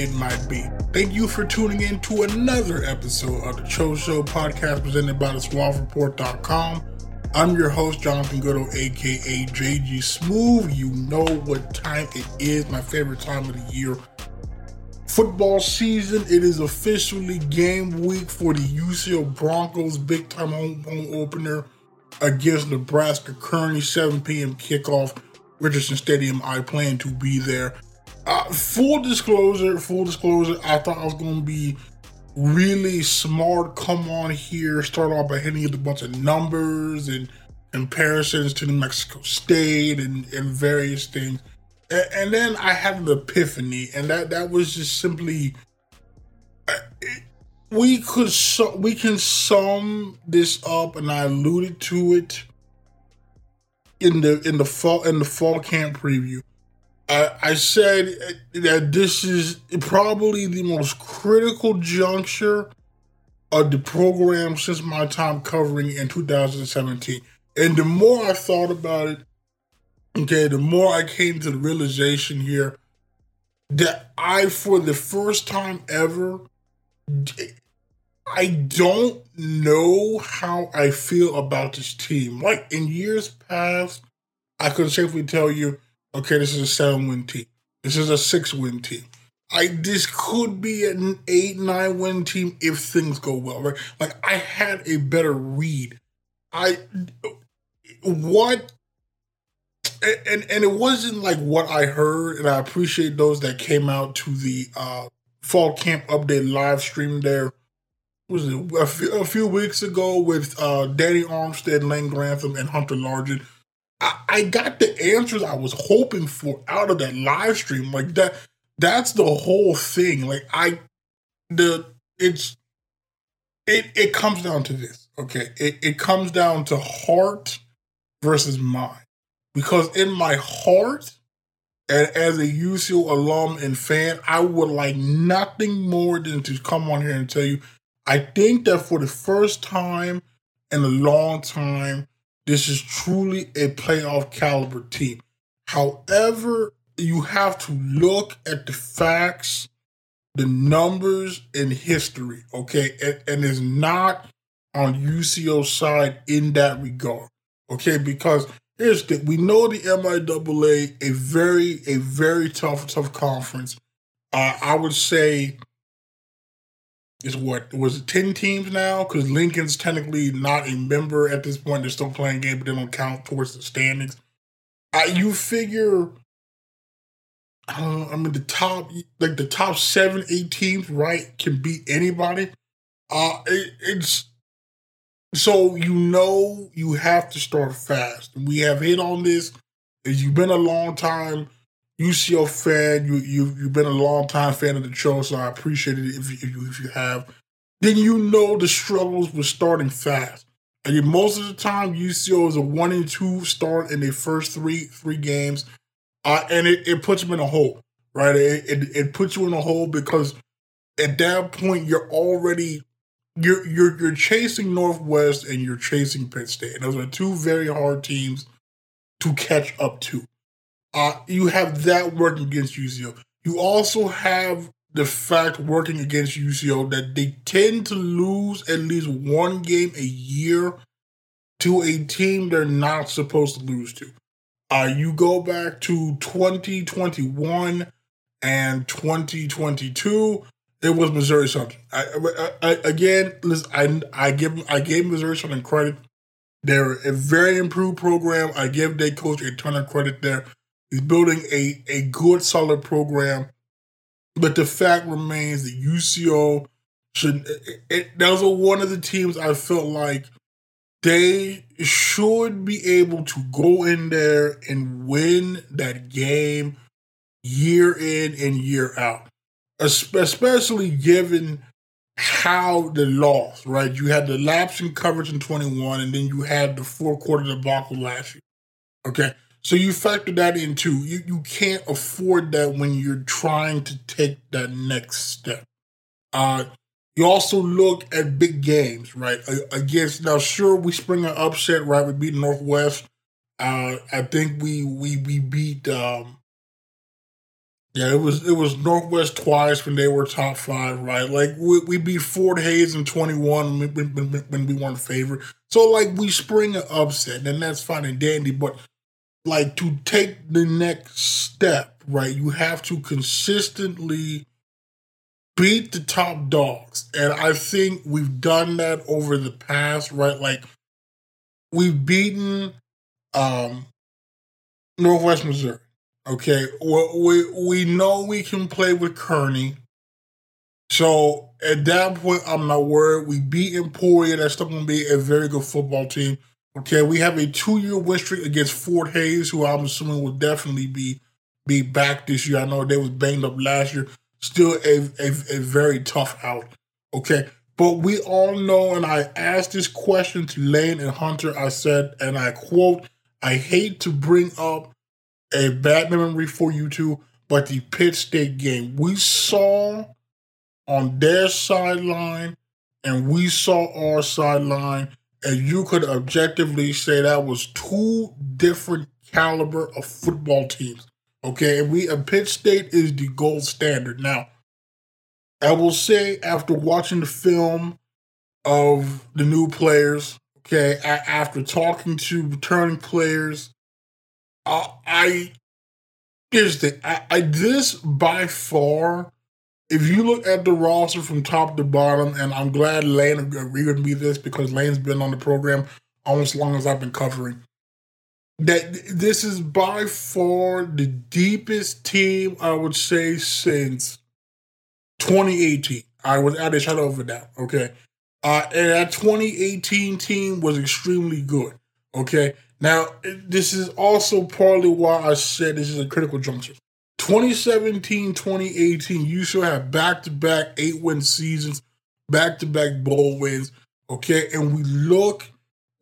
it might be. Thank you for tuning in to another episode of the Cho Show podcast presented by the SwamPreport.com. I'm your host, Jonathan Goudeau, aka JG Smooth. You know what time it is, my favorite time of the year. Football season, it is officially game week for the UCO Broncos big time home, home opener against Nebraska. Currently 7 p.m. kickoff, Richison Stadium. I plan to be there. Uh, full disclosure, full disclosure, I thought I was to be really smart come on here, start off by hitting you with a bunch of numbers and comparisons to New Mexico State and, and various things. And, and then I had an epiphany, and that, that was just simply uh, we could su- we can sum this up, and I alluded to it in the in the fall in the fall camp preview. I, said that this is probably the most critical juncture of the program since my time covering in 2017. And the more I thought about it, okay, the more I came to the realization here that I, for the first time ever, I don't know how I feel about this team. Like in years past, I could safely tell you, okay, this is a seven win team. This is a six win team. I this could be an eight nine win team if things go well, right? Like I had a better read. I what and and it wasn't like what I heard, and I appreciate those that came out to the uh, fall camp update live stream there was it a few, a few weeks ago with uh, Danny Armstead, Lane Grantham, and Hunter Largent. I, I got the answers I was hoping for out of that live stream. Like that, that's the whole thing. Like I, the it's it it comes down to this. Okay, it it comes down to heart versus mind. Because in my heart, and as a UCO alum and fan, I would like nothing more than to come on here and tell you I think that for the first time in a long time, this is truly a playoff caliber team. However, you have to look at the facts, the numbers, and history, okay? And, and it's not on UCO side in that regard, okay? Because here's the we know the MIAA a very a very tough tough conference. Uh, I would say is what was it 10 teams now? Because lincoln's technically not a member at this point. They're still playing game but they don't count towards the standings. I, you figure know, I mean the top like the top seven eight teams right can beat anybody. Uh it, it's so you know you have to start fast. We have hit on this. You've been a long time UCO fan, you you you've been a long time fan of the show, so I appreciate it if you, if you have. Then you know the struggles with starting fast. And most of the time, UCO is a one and two start in their first three three games, uh, and it, it puts them in a hole, right? It, it it puts you in a hole because at that point you're already you're you're you're chasing Northwest and you're chasing Pitt State. And those are two very hard teams to catch up to. Uh, you have that working against UCO. You also have the fact working against UCO that they tend to lose at least one game a year to a team they're not supposed to lose to. Uh, you go back to 2021 and 2022, it was Missouri Southern. I, I, I, again, listen, I, I give I gave Missouri Southern credit. They're a very improved program. I give their coach a ton of credit there. He's building a, a good, solid program. But the fact remains that UCO should. It, it, that was one of the teams I felt like they should be able to go in there and win that game year in and year out, especially given how the loss, right? You had the lapse in coverage in 21, and then you had the four quarter debacle last year. Okay. So you factor that into you you can't afford that when you're trying to take that next step. Uh you also look at big games, right? Against now, sure we spring an upset, right? We beat Northwest. Uh, I think we we we beat um, Yeah, it was it was Northwest twice when they were top five, right? Like we, we beat Fort Hays in twenty one when, when, when, we weren't favored. So like we spring an upset, and that's fine and dandy. But like to take the next step, right? You have to consistently beat the top dogs, and I think we've done that over the past, right? Like we've beaten um Northwest Missouri. Okay, we we know we can play with Kearney. So at that point, I'm not worried. We beat Emporia. That's still going to be a very good football team. Okay, we have a two-year win streak against Fort Hays, who I'm assuming will definitely be be back this year. I know they was banged up last year. Still a, a, a very tough out. Okay, but we all know, and I asked this question to Lane and Hunter. I said, and I quote, I hate to bring up a bad memory for you two, but the Pitt State game, we saw on their sideline and we saw our sideline, and you could objectively say that was two different caliber of football teams. Okay, and we and Pitt State is the gold standard. Now, I will say after watching the film of the new players, okay, after talking to returning players, uh, I here's the I, I this by far. If you look at the roster from top to bottom, and I'm glad Lane agreed with me this because Lane's been on the program almost as long as I've been covering. That this is by far the deepest team I would say since 2018. I was at a shadow of a doubt. Okay, uh, and that 2018 team was extremely good. Okay, now, this is also partly why I said this is a critical juncture. 2017, 2018, you should have back to back eight win seasons, back to back bowl wins. Okay. And we look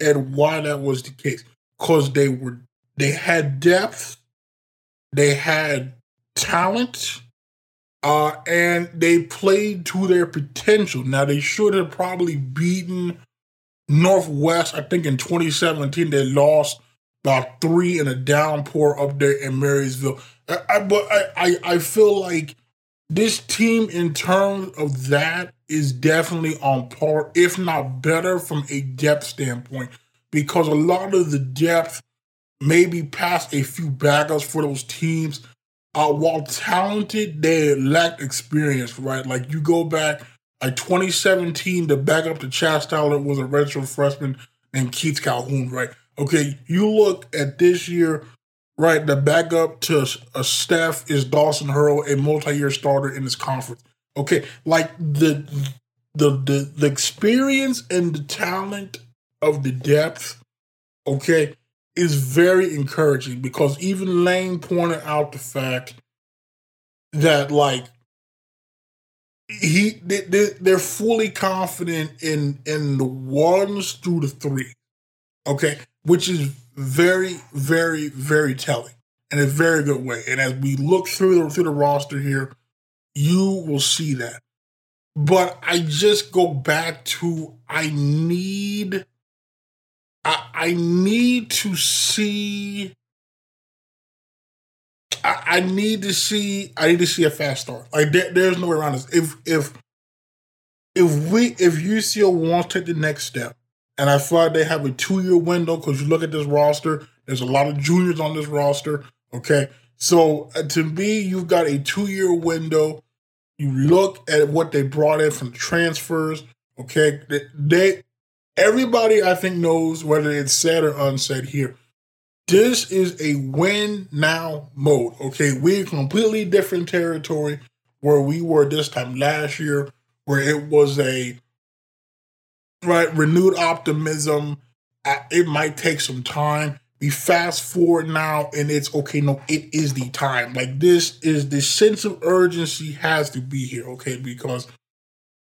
at why that was the case. Because they were, they had depth, they had talent, uh, and they played to their potential. Now, they should have probably beaten Northwest, I think in 2017, they lost about three in a downpour up there in Maryville. I, but I, I, feel like this team, in terms of that, is definitely on par, if not better, from a depth standpoint, because a lot of the depth maybe past a few backups for those teams. Uh, while talented, they lack experience, right? Like you go back like 2017, the backup to Chad Tyler was a redshirt freshman and Keith Calhoun, right? Okay, you look at this year, right? The backup to a staff is Dawson Hurl, a multi-year starter in this conference. Okay, like the the the the experience and the talent of the depth, okay, is very encouraging because even Lane pointed out the fact that like he they, they're fully confident in in the ones through the three okay which is very very very telling in a very good way and as we look through the through the roster here you will see that but i just go back to i need i, I need to see I, I, need to see. I need to see a fast start. Like there, there's no way around this. If if if we if UCO wants to take the next step, and I feel like they have a two year window because you look at this roster, there's a lot of juniors on this roster. Okay, so uh, to me, you've got a two year window. You look at what they brought in from transfers. Okay, they, they everybody I think knows whether it's said or unsaid here this is a win now mode. Okay, we're completely different territory where we were this time last year, where it was a right renewed optimism. It might take some time. We fast forward now, and it's okay. No, it is the time. Like this is the sense of urgency has to be here. Okay, because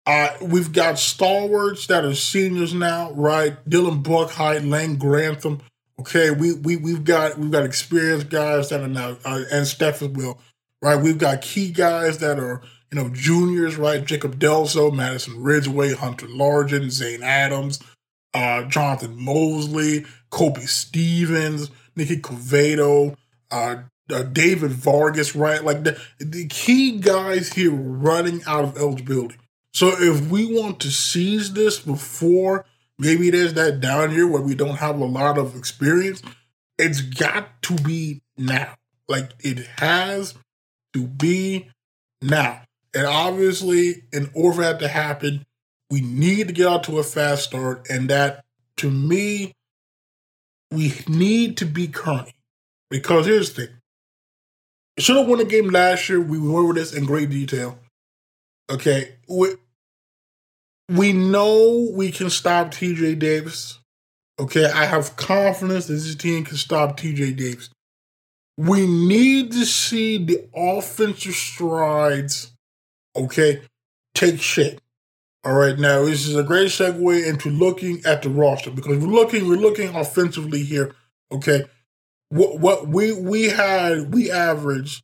uh, we've got stalwarts that are seniors now, right? Dylan Buckheit, Lane Grantham Okay, we we we've got we've got experienced guys that are now uh, and Steph as well, right? We've got key guys that are you know juniors, right? Jacob Delso, Madison Ridgeway, Hunter Largent, Zane Adams, uh, Jonathan Mosley, Kobe Stevens, Nicky Covedo, uh, uh, David Vargas, right? Like the, the key guys here running out of eligibility. So if we want to seize this before maybe there's that down year where we don't have a lot of experience, it's got to be now. Like it has to be now. And obviously, in order for that to happen, we need to get out to a fast start. And that, to me, we need to be Kearney. Because here's the thing. Should have won the game last year. We went over this in great detail. Okay. We, we know we can stop TJ Davis. Okay. I have confidence that this team can stop TJ Davis. We need to see the offensive strides, okay, take shape. All right, now this is a great segue into looking at the roster because we're looking, we're looking offensively here. Okay, what what we we had we averaged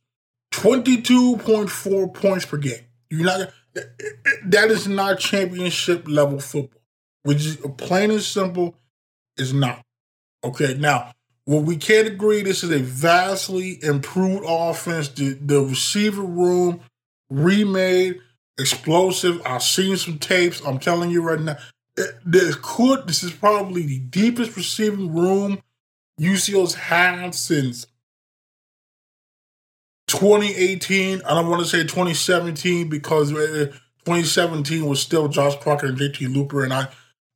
twenty two point four points per game. You're not eh, eh, eh, that is not championship level football. Which is plain and simple is not. Okay, now well, we can't agree this is a vastly improved offense. The, the receiver room remade, explosive. I've seen some tapes. I'm telling you right now, this could this is probably the deepest receiving room UCO's had since 2018. I don't want to say 2017 because uh, 2017 was still Josh Crockett and JT Looper, and I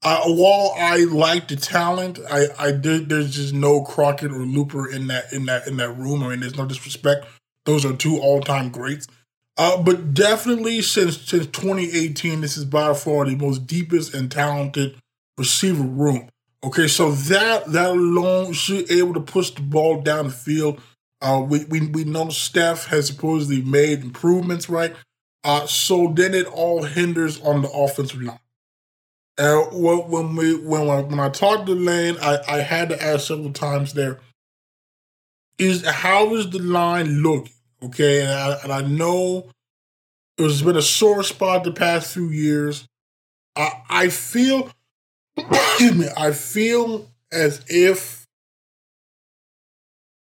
uh, while I like the talent, I I did. There's just no Crockett or Looper in that in that in that room. I mean, there's no disrespect. Those are two all time greats. Uh, but definitely since since 2018, this is by far the most deepest and talented receiver room. Okay, so that that alone should able to push the ball down the field. Uh, we, we we know Steph has supposedly made improvements, right? Uh, so then it all hinders on the offensive line. And when we when I, when I talked to Lane, I, I had to ask several times there is how is the line looking? Okay, and I, and I know it's been a sore spot the past few years. I I feel excuse me, I feel as if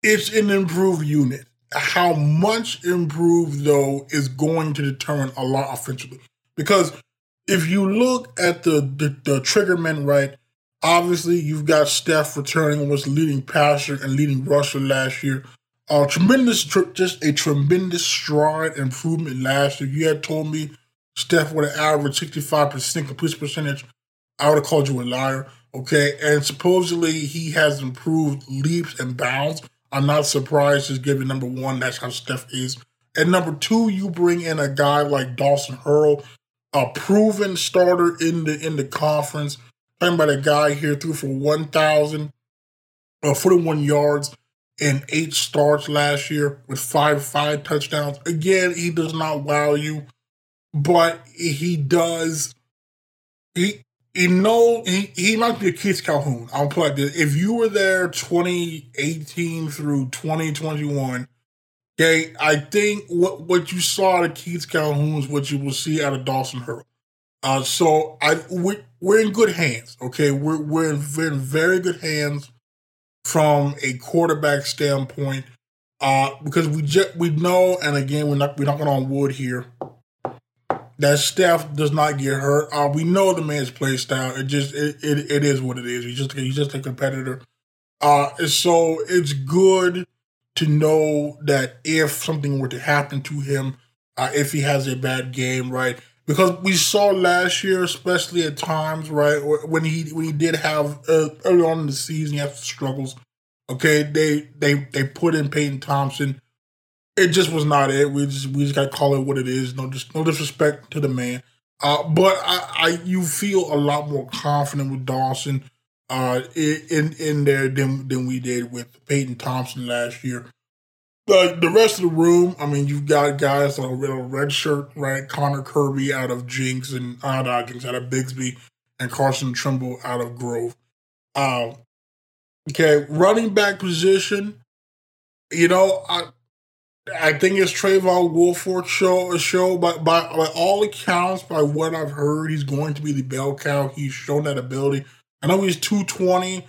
it's an improved unit. How much improved though is going to determine a lot offensively because if you look at the, the, the triggerman right, obviously you've got Steph returning was leading passer and leading rusher last year. Uh, tremendous, tr- just a tremendous stride improvement last year. You had told me Steph would have averaged 65% completion percentage. I would have called you a liar. Okay. And supposedly he has improved leaps and bounds. I'm not surprised, just given number one, that's how Steph is. And number two, you bring in a guy like Dawson Hurl, a proven starter in the in the conference. Talking about a guy here threw for 1,000, uh, 41 yards in eight starts last year with five five touchdowns. Again, he does not wow you, but he does. He he know he, he might be a Keith Calhoun. I'll put this. If you were there 2018 through 2021 Okay, I think what what you saw out of Keith Calhoun is what you will see out of Dawson Hurl. Uh, so I we, we're in good hands. Okay, we're we're in, we're in very good hands from a quarterback standpoint. Uh, because we just we know, and again, we're not we're knocking on wood here. That Steph does not get hurt. Uh, we know the man's play style. It just it, it, it is what it is. He's just he's just a competitor. Uh, so it's good to know that if something were to happen to him, uh, if he has a bad game, right? Because we saw last year, especially at times, right, when he when he did have uh, early on in the season, he had struggles. Okay, they they they put in Peyton Thompson. It just was not it. We just we just got to call it what it is. No, just no disrespect to the man. Uh, but I, I you feel a lot more confident with Dawson uh, in in there than than we did with Peyton Thompson last year. The rest of the room, I mean, you've got guys like a red shirt, right? Connor Kirby out of Jenks and Odd out of Bixby, and Carson Trimble out of Grove. Um, okay, running back position, you know, I I think it's Trayvon Woolford show show, but by, by all accounts, by what I've heard, he's going to be the bell cow. He's shown that ability. I know he's 220.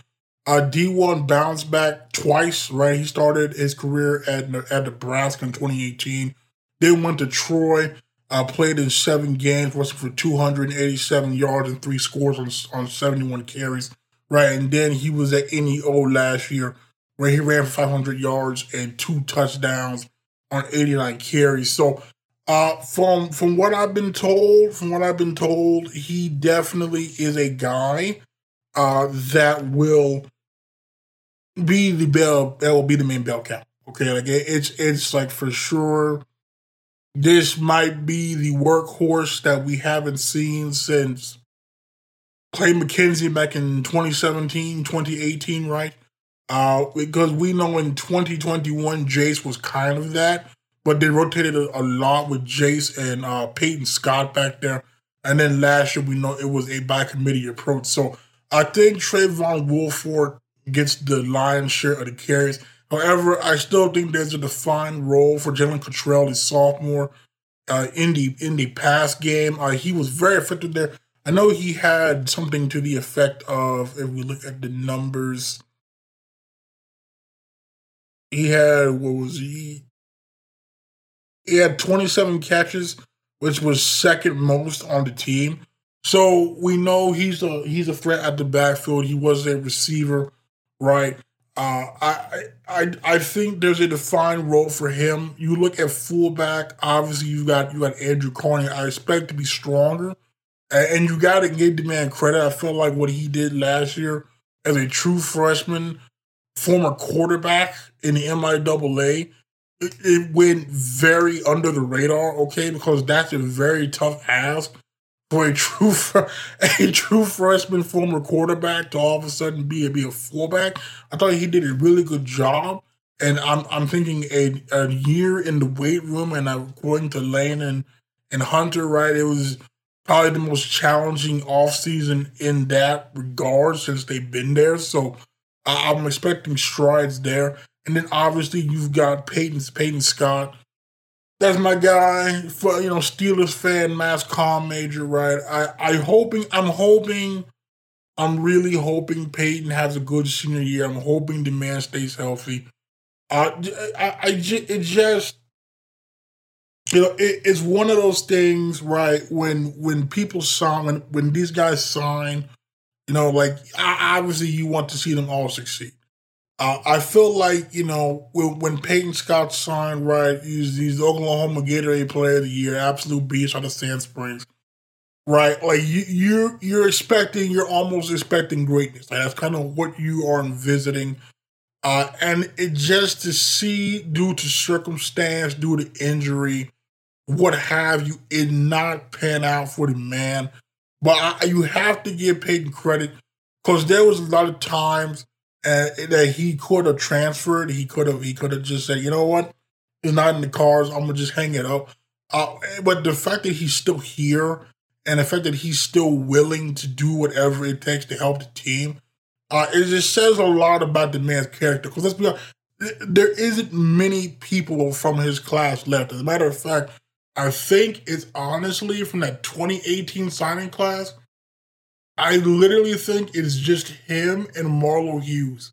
Uh, D1 bounced back twice, right? He started his career at, at Nebraska in 2018, then went to Troy, uh, played in seven games, rushing for 287 yards and three scores on, on 71 carries, right? And then he was at NEO last year, where he ran for 500 yards and two touchdowns on 89 carries. So, uh, from from what I've been told, from what I've been told, he definitely is a guy uh, that will be the bell that will be the main bell cow. Okay, like it, it's it's like for sure this might be the workhorse that we haven't seen since Clay McKenzie back in 2017, 2018, right? Uh, because we know in 2021 Jace was kind of that, but they rotated a, a lot with Jace and uh, Peyton Scott back there. And then last year we know it was a by committee approach. So I think Trayvon Woolford gets the lion's share of the carries. However, I still think there's a defined role for Jalen Cottrell, the sophomore, uh, in the in the pass game. Uh, he was very effective there. I know he had something to the effect of, if we look at the numbers, he had what was he? He had 27 catches, which was second most on the team. So we know he's a he's a threat at the backfield. He was a receiver right? Uh, I, I I think there's a defined role for him. You look at fullback. Obviously, you got you got Andrew Carney. I expect to be stronger, and you got to give the man credit. I feel like what he did last year as a true freshman, former quarterback in the MIAA, it, it went very under the radar. Okay, because that's a very tough ask for a true a true freshman former quarterback to all of a sudden be a, be a fullback. I thought he did a really good job. And I'm I'm thinking a, a year in the weight room and according to Lane and, and Hunter, right, it was probably the most challenging offseason in that regard since they've been there. So I'm expecting strides there. And then obviously you've got Peyton Peyton Scott, that's my guy for you know Steelers fan, mass comm major, right? I I hoping I'm hoping I'm really hoping Peyton has a good senior year. I'm hoping the man stays healthy. Uh, I, I, I it just you know it, it's one of those things, right? When when people sign when, when these guys sign, you know, like obviously you want to see them all succeed. Uh, I feel like you know when, when Peyton Scott signed, right? He's, he's the Oklahoma Gatorade Player of the Year, absolute beast out of Sand Springs, right? Like you, you're you're expecting, you're almost expecting greatness. Like that's kind of what you are envisioning, uh, and it just to see due to circumstance, due to injury, what have you, it not pan out for the man. But I, you have to give Peyton credit because there was a lot of times and that he could have transferred. He could have he could have just said, you know what, it's not in the cars. I'm gonna just hang it up. Uh, but the fact that he's still here and the fact that he's still willing to do whatever it takes to help the team, uh, it just says a lot about the man's character. Because let's be honest, there isn't many people from his class left. As a matter of fact, I think it's honestly from that 2018 signing class I literally think it's just him and Marlo Hughes.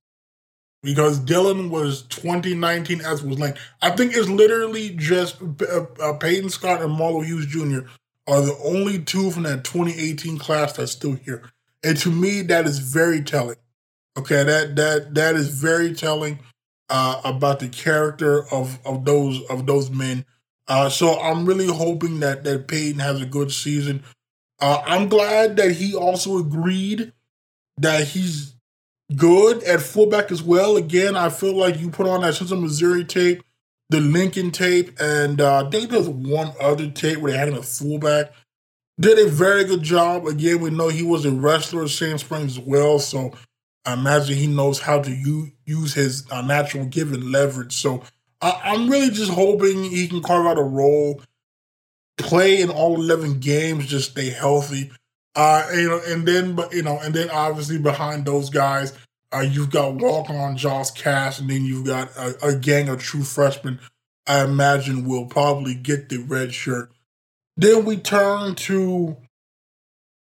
Because Dylan was 2019 as was like I think it's literally just uh, uh, Peyton Scott and Marlo Hughes Jr. are the only two from that 2018 class that's still here. And to me, that is very telling. Okay, that that that is very telling uh, about the character of of those of those men. Uh, so I'm really hoping that that Peyton has a good season. Uh, I'm glad that he also agreed that he's good at fullback as well. Again, I feel like you put on that Central Missouri tape, the Lincoln tape, and uh, I think there's one other tape where they had him at fullback. Did a very good job. Again, we know he was a wrestler at Sand Springs as well, so I imagine he knows how to u- use his uh, natural given leverage. So I- I'm really just hoping he can carve out a role play in all 11 games, just stay healthy. Uh, you know, and then, but you know, and then obviously behind those guys, uh, you've got walk on Josh Cash, and then you've got a, a, gang of true freshmen. I imagine will probably get the red shirt. Then we turn to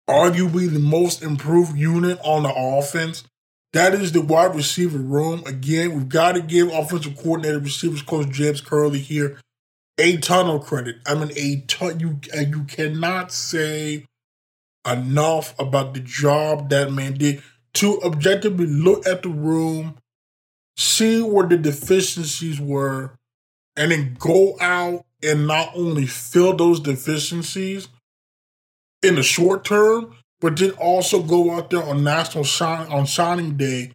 arguably the most improved unit on the offense. That is the wide receiver room. Again, we've got to give offensive coordinator, receivers coach James Curley here a ton of credit. I mean, a ton. You uh, you cannot say enough about the job that man did to objectively look at the room, see where the deficiencies were, and then go out and not only fill those deficiencies in the short term, but then also go out there on national sign on signing day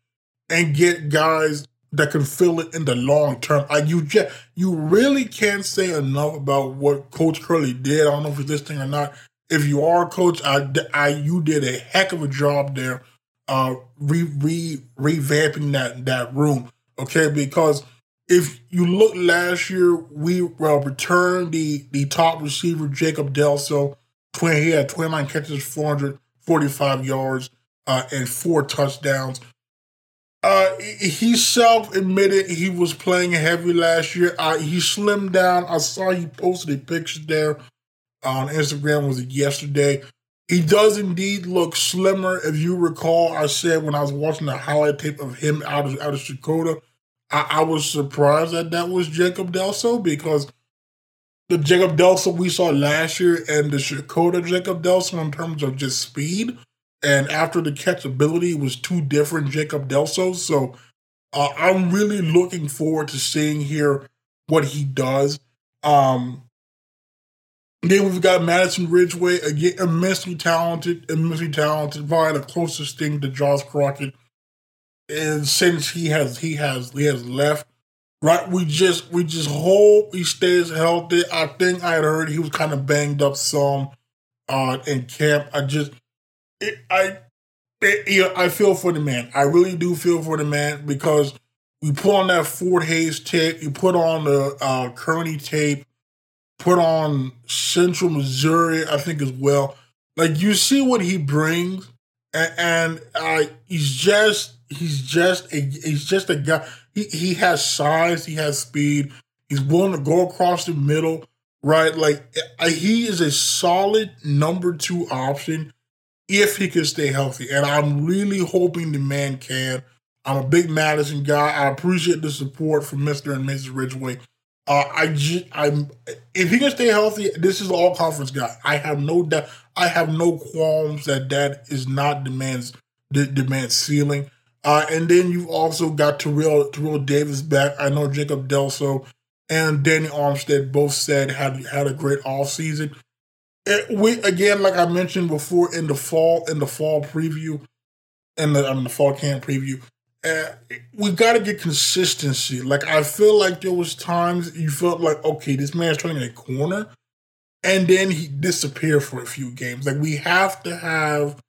and get guys that can fill it in the long term. Like you just you really can't say enough about what Coach Curley did. I don't know if you're listening or not. If you are a coach, I, I you did a heck of a job there, uh, re, re revamping that that room. Okay, because if you look last year, we uh, returned the the top receiver Jacob Delso. Twenty, he had 29 catches, 445 yards, uh, and four touchdowns. Uh, he self admitted he was playing heavy last year. He slimmed down. I saw he posted a picture there on Instagram. Was it yesterday? He does indeed look slimmer. If you recall, I said when I was watching the highlight tape of him out of out of Dakota, I, I was surprised that that was Jacob Delso because the Jacob Delso we saw last year and the Dakota Jacob Delso in terms of just speed and after the catchability was two different Jacob Delsos. So uh, I'm really looking forward to seeing here what he does. Um, then we've got Madison Ridgeway, again, immensely talented, immensely talented, probably the closest thing to Josh Crockett. And since he has he has he has left, right? We just we just hope he stays healthy. I think I heard he was kind of banged up some uh in camp. I just it, I, it, you know, I feel for the man. I really do feel for the man because you put on that Fort Hays tape, you put on the uh, Kearney tape, put on Central Missouri, I think as well. Like you see what he brings, and, and uh, he's just he's just a he's just a guy. He he has size, he has speed. He's willing to go across the middle, right? Like he is a solid number two option if he can stay healthy. And I'm really hoping the man can. I'm a big Madison guy. I appreciate the support from Mr. and Mrs. Ridgeway. Uh, I I'm if he can stay healthy, this is all conference guy. I have no doubt. I have no qualms that that is not the man's the, man's ceiling. Uh, and then you've also got Terrell Terrell Davis back. I know Jacob Delso and Danny Armstead both said had had a great off season. It, we again, like I mentioned before, in the fall, in the fall preview, in the I mean, the fall camp preview, uh, we got to get consistency. Like I feel like there was times you felt like, okay, this man's turning a corner, and then he disappeared for a few games. Like we have to have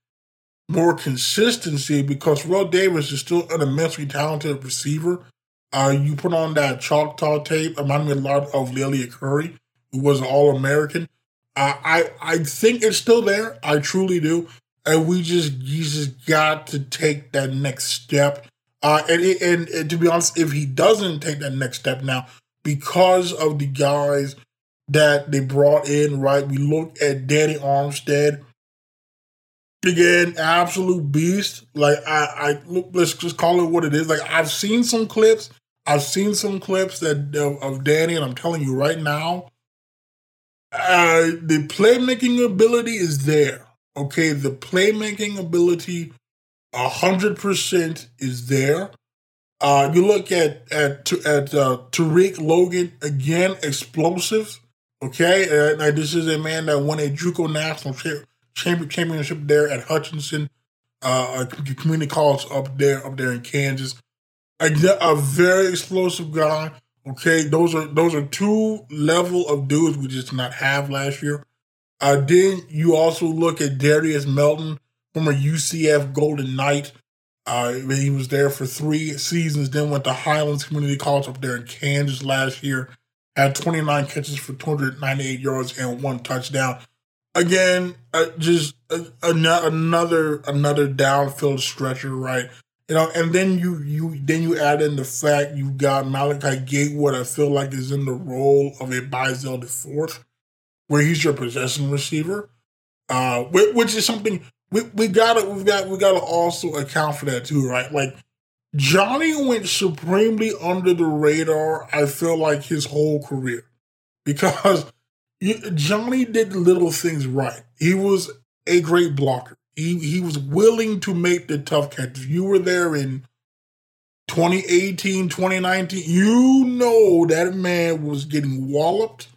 more consistency because Will Davis is still an immensely talented receiver. Uh, you put on that Choctaw tape, reminded me a lot of Lelia Curry, who was an All American. I I think it's still there. I truly do, and we just you just got to take that next step. Uh, and, and and to be honest, if he doesn't take that next step now, because of the guys that they brought in, right? We look at Danny Armstead again, absolute beast. Like I, I look, let's just call it what it is. Like I've seen some clips. I've seen some clips that of, of Danny, and I'm telling you right now, uh, the playmaking ability is there. Okay, the playmaking ability, hundred percent is there. Uh, you look at at at uh, Tariq Logan again, explosives. Okay, uh, this is a man that won a JUCO national cha- championship there at Hutchinson, uh, community college up there, up there in Kansas. A, a very explosive guy. Okay, those are those are two level of dudes we just not have last year. Uh, then you also look at Darius Melton, former UCF Golden Knight. Uh, he was there for three seasons, then went to Highlands Community College up there in Kansas last year. Had 29 catches for 298 yards and one touchdown. Again, uh, just uh, another another downfield stretcher, right? You know, and then you you then you add in the fact you got Malachi Gatewood. I feel like is in the role of a Bizel the fourth, where he's your possession receiver, uh, which is something we, we gotta we got we gotta also account for that too, right? Like Johnny went supremely under the radar. I feel like his whole career because Johnny did little things right. He was a great blocker. He he was willing to make the tough catches. You were there in 2018, 2019. You know that man was getting walloped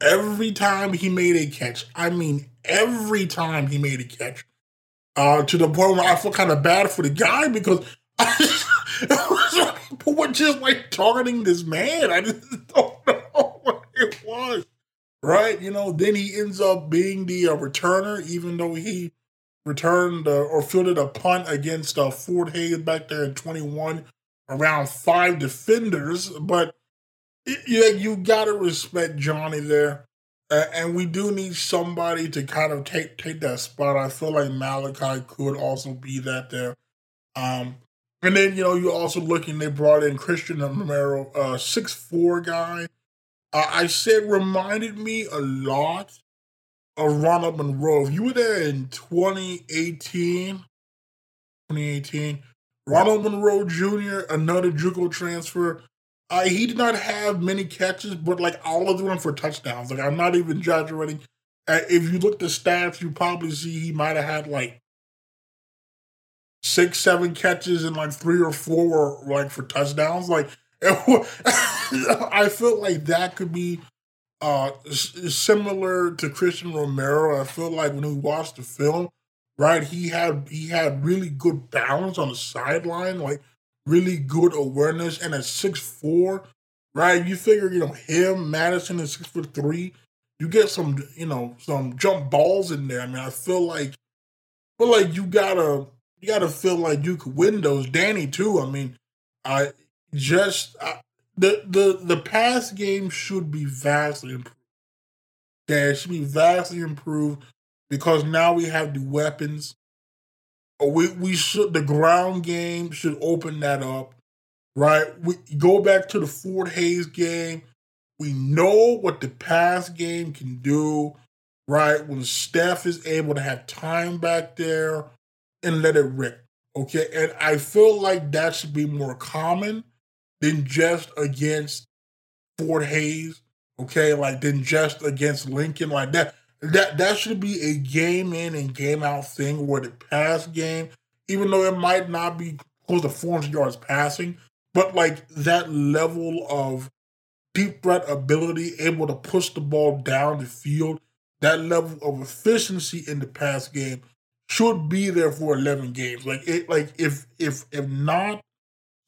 every time he made a catch. I mean, every time he made a catch. Uh, to the point where I feel kind of bad for the guy because people were just like targeting this man. I just don't know what it was. Right? You know, then he ends up being the uh, returner, even though he returned uh, or fielded a punt against uh, Fort Hays back there in 21, around five defenders. But yeah, you got to respect Johnny there. Uh, and we do need somebody to kind of take take that spot. I feel like Malachi could also be that there. Um, and then you know you're also looking. They brought in Christian Romero, uh, six four guy. Uh, I said reminded me a lot of Ronald Monroe. If you were there in 2018, 2018, Ronald Monroe Jr., another JUCO transfer. Uh, he did not have many catches, but like all of them for touchdowns. Like I'm not even exaggerating. Uh, if you look the stats, you probably see he might have had like six, seven catches and like three or four were like for touchdowns. Like I feel like that could be uh similar to Christian Romero. I feel like when we watched the film, right, he had he had really good balance on the sideline, like really good awareness, and at six four, right, you figure you know him, Madison, is six foot three. You get some, you know, some jump balls in there. I mean, I feel like, but like you gotta, you gotta feel like you could win those. Danny too. I mean, I just I, the the the pass game should be vastly improved. Yeah, it should be vastly improved because now we have the weapons. We we should the ground game should open that up, right? We go back to the Fort Hays game. We know what the pass game can do, right? When Steph is able to have time back there and let it rip. Okay. And I feel like that should be more common than just against Fort Hays, okay, like than just against Lincoln, like that. That that should be a game in and game out thing where the pass game, even though it might not be close to 400 yards passing, but like that level of deep threat ability, able to push the ball down the field, that level of efficiency in the pass game should be there for 11 games. Like it, like if if if not,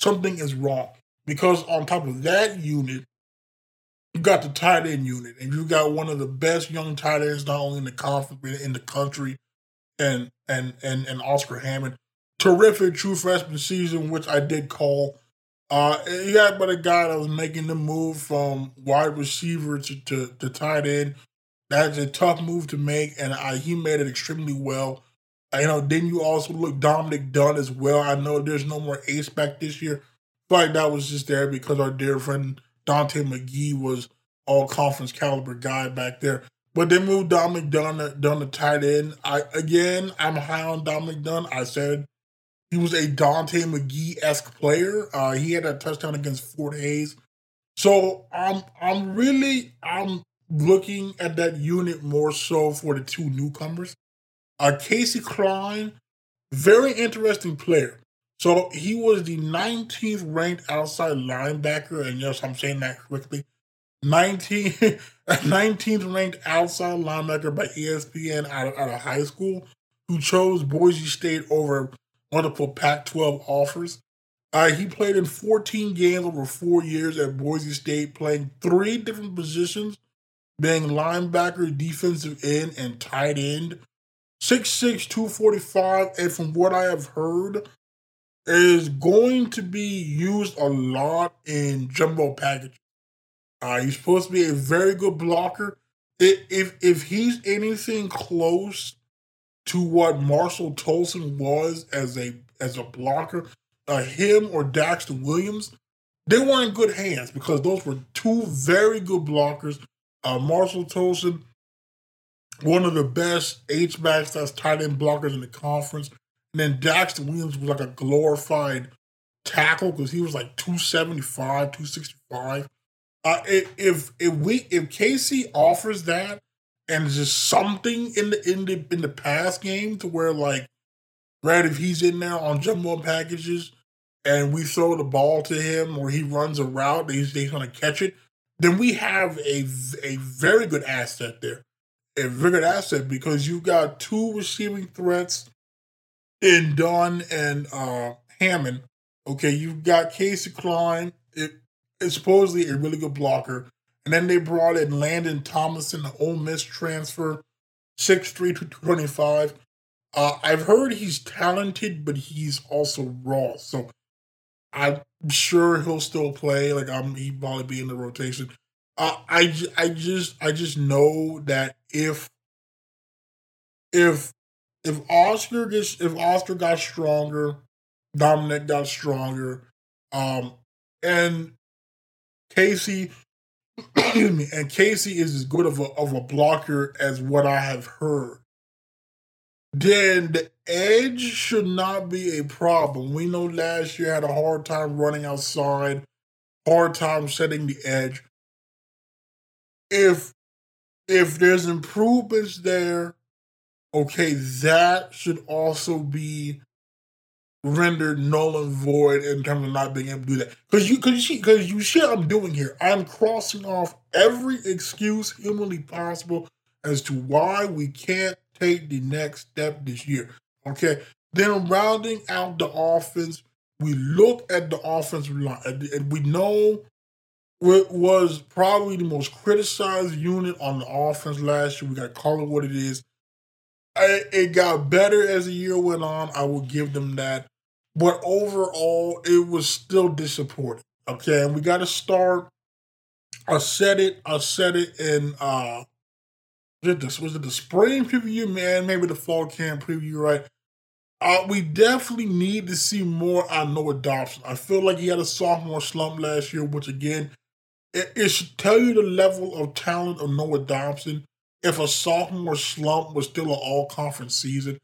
something is wrong. Because on top of that unit, you got the tight end unit, and you got one of the best young tight ends not only in the conference but in the country, and and and and Oscar Hammond. Terrific true freshman season, which I did call. Uh, you got but a guy that was making the move from wide receiver to, to, to tight end. That's a tough move to make, and I, he made it extremely well. You know, then you also look Dominic Dunn as well. I know there's no more ace back this year, like that was just there because our dear friend Dante McGee was all conference caliber guy back there. But they moved Dunn to, Dunn to tight end. I again, I'm high on Dominic Dunn. I said he was a Dante McGee esque player. Uh, he had a touchdown against Fort Hays. So I'm I'm really I'm looking at that unit more so for the two newcomers. Uh, Casey Klein, very interesting player. So he was the 19th ranked outside linebacker, and yes, I'm saying that quickly. 19, 19th ranked outside linebacker by ESPN out of, out of high school, who chose Boise State over multiple Pac 12 offers. Uh, he played in 14 games over four years at Boise State, playing three different positions, being linebacker, defensive end, and tight end. 6'6, 245, and from what I have heard, is going to be used a lot in jumbo packages. Uh, he's supposed to be a very good blocker. If if he's anything close to what Marshall Tolson was as a as a blocker, uh, him or Daxton Williams, they were in good hands because those were two very good blockers. Uh, Marshall Tolson, one of the best H backs that's tight end blockers in the conference. And then Daxton Williams was like a glorified tackle because he was like 275, 265. Uh, if if we if Casey offers that and just something in the in the in the pass game to where like right if he's in there on jumbo packages and we throw the ball to him or he runs a route he's, he's to catch it then we have a a very good asset there a very good asset because you've got two receiving threats in Dunn and uh, Hammond. Okay, you've got Casey Klein, it's supposedly a really good blocker. And then they brought in Landon Thomason, the Ole Miss transfer, 6'3 to 25. Uh, I've heard he's talented, but he's also raw. So I'm sure he'll still play. Like I'm, he probably be in the rotation. Uh, I I just I just know that if if if Oscar gets if Oscar got stronger, Dominic got stronger, um, and Casey, and Casey is as good of a of a blocker as what I have heard. Then the edge should not be a problem. We know last year had a hard time running outside, hard time setting the edge. If if there's improvements there, okay, that should also be rendered null and void in terms of not being able to do that. Because you, because you, because you see what I'm doing here. I'm crossing off every excuse humanly possible as to why we can't take the next step this year. Okay, then rounding out the offense, we look at the offensive line, and we know what was probably the most criticized unit on the offense last year. We got to call it what it is. It got better as the year went on. I will give them that. But overall, it was still disappointing. Okay, and we got to start. I said it. I said it in uh, this was it the spring preview, man? Maybe the fall camp preview, right? Uh, we definitely need to see more on Noah Dobson. I feel like he had a sophomore slump last year, which again it, it should tell you the level of talent of Noah Dobson if a sophomore slump was still an all conference season.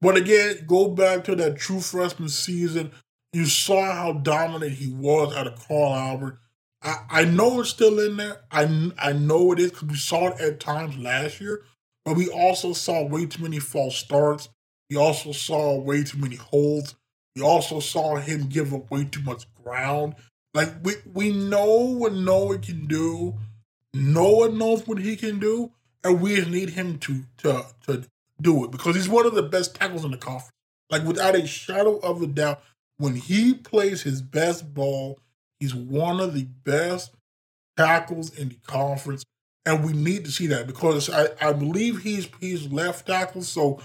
But again, go back to that true freshman season. You saw how dominant he was out of Carl Albert. I, I know it's still in there. I, I know it is because we saw it at times last year, but we also saw way too many false starts. We also saw way too many holds. We also saw him give up way too much ground. Like we we know what Noah can do. Noah knows what he can do, and we need him to to to do it because he's one of the best tackles in the conference. Like without a shadow of a doubt, when he plays his best ball, he's one of the best tackles in the conference. And we need to see that because I, I believe he's he's left tackle. So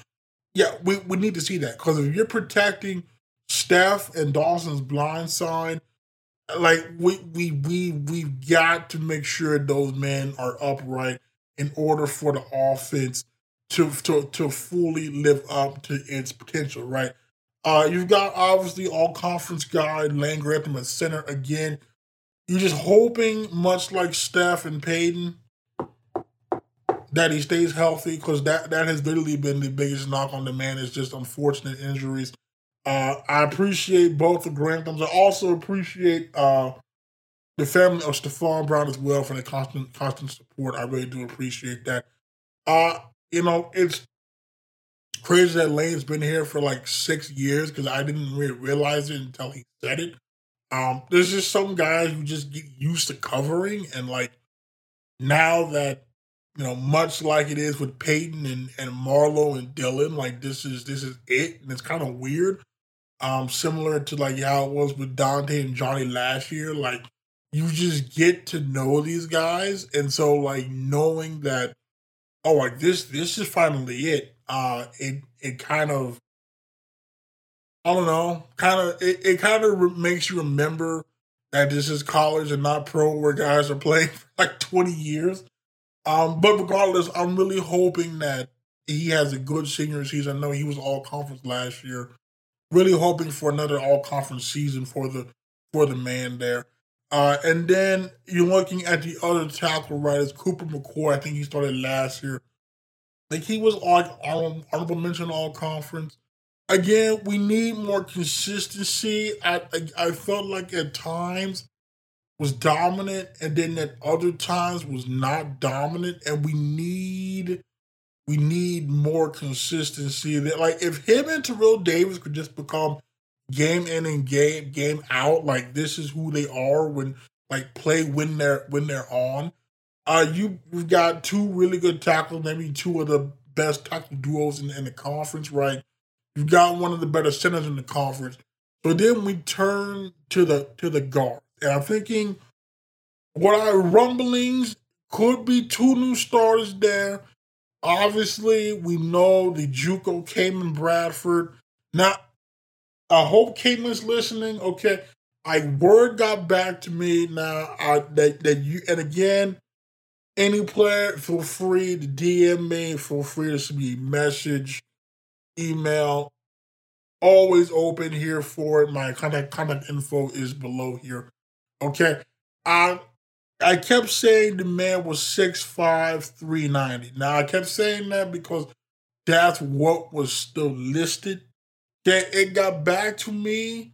yeah, we, we need to see that. Because if you're protecting Steph and Dawson's blind side, like we we we we've got to make sure those men are upright in order for the offense to to to fully live up to its potential, right? Uh, you've got obviously all conference guy Lane Grantham at center again. You're just hoping, much like Steph and Peyton, that he stays healthy because that that has literally been the biggest knock on the man is just unfortunate injuries. Uh, I appreciate both the Granthams. I also appreciate uh, the family of Stephon Brown as well for the constant constant support. I really do appreciate that. Uh, you know, it's crazy that Lane's been here for like six years because I didn't really realize it until he said it. Um, there's just some guys who just get used to covering, and like now that you know, much like it is with Peyton and and Marlo and Dylan, like this is this is it, and it's kind of weird. Um, similar to like how it was with Dante and Johnny last year. Like you just get to know these guys, and so like knowing that, oh, like this this is finally it. Uh, it it kind of, I don't know, kind of it, it kind of re- makes you remember that this is college and not pro, where guys are playing for like twenty years. Um, but regardless, I'm really hoping that he has a good senior season. I know he was all conference last year really hoping for another all conference season for the for the man there. Uh, and then you're looking at the other tackle riders, Cooper McCoy. I think he started last year. Like he was like honorable mention all conference. Again, we need more consistency. I, I I felt like at times was dominant, and then at other times was not dominant, and we need we need more consistency. That like if him and Terrell Davis could just become game in and game game out, like this is who they are when like play when they're when they're on. Uh, you you've got two really good tackles, maybe two of the best tackle duos in, in the conference, right? You've got one of the better centers in the conference. So then we turn to the to the guard, and I'm thinking what our rumblings could be two new starters there. Obviously, we know the JUCO Kaimon Bradford. Now, I hope Caitlin's listening. Okay, I word got back to me now I, that that you and again, any player feel free to DM me. Feel free to send me message, email. Always open here for it. My contact contact info is below here. Okay, I I kept saying the man was 6'5", 390. Now I kept saying that because that's what was still listed. That it got back to me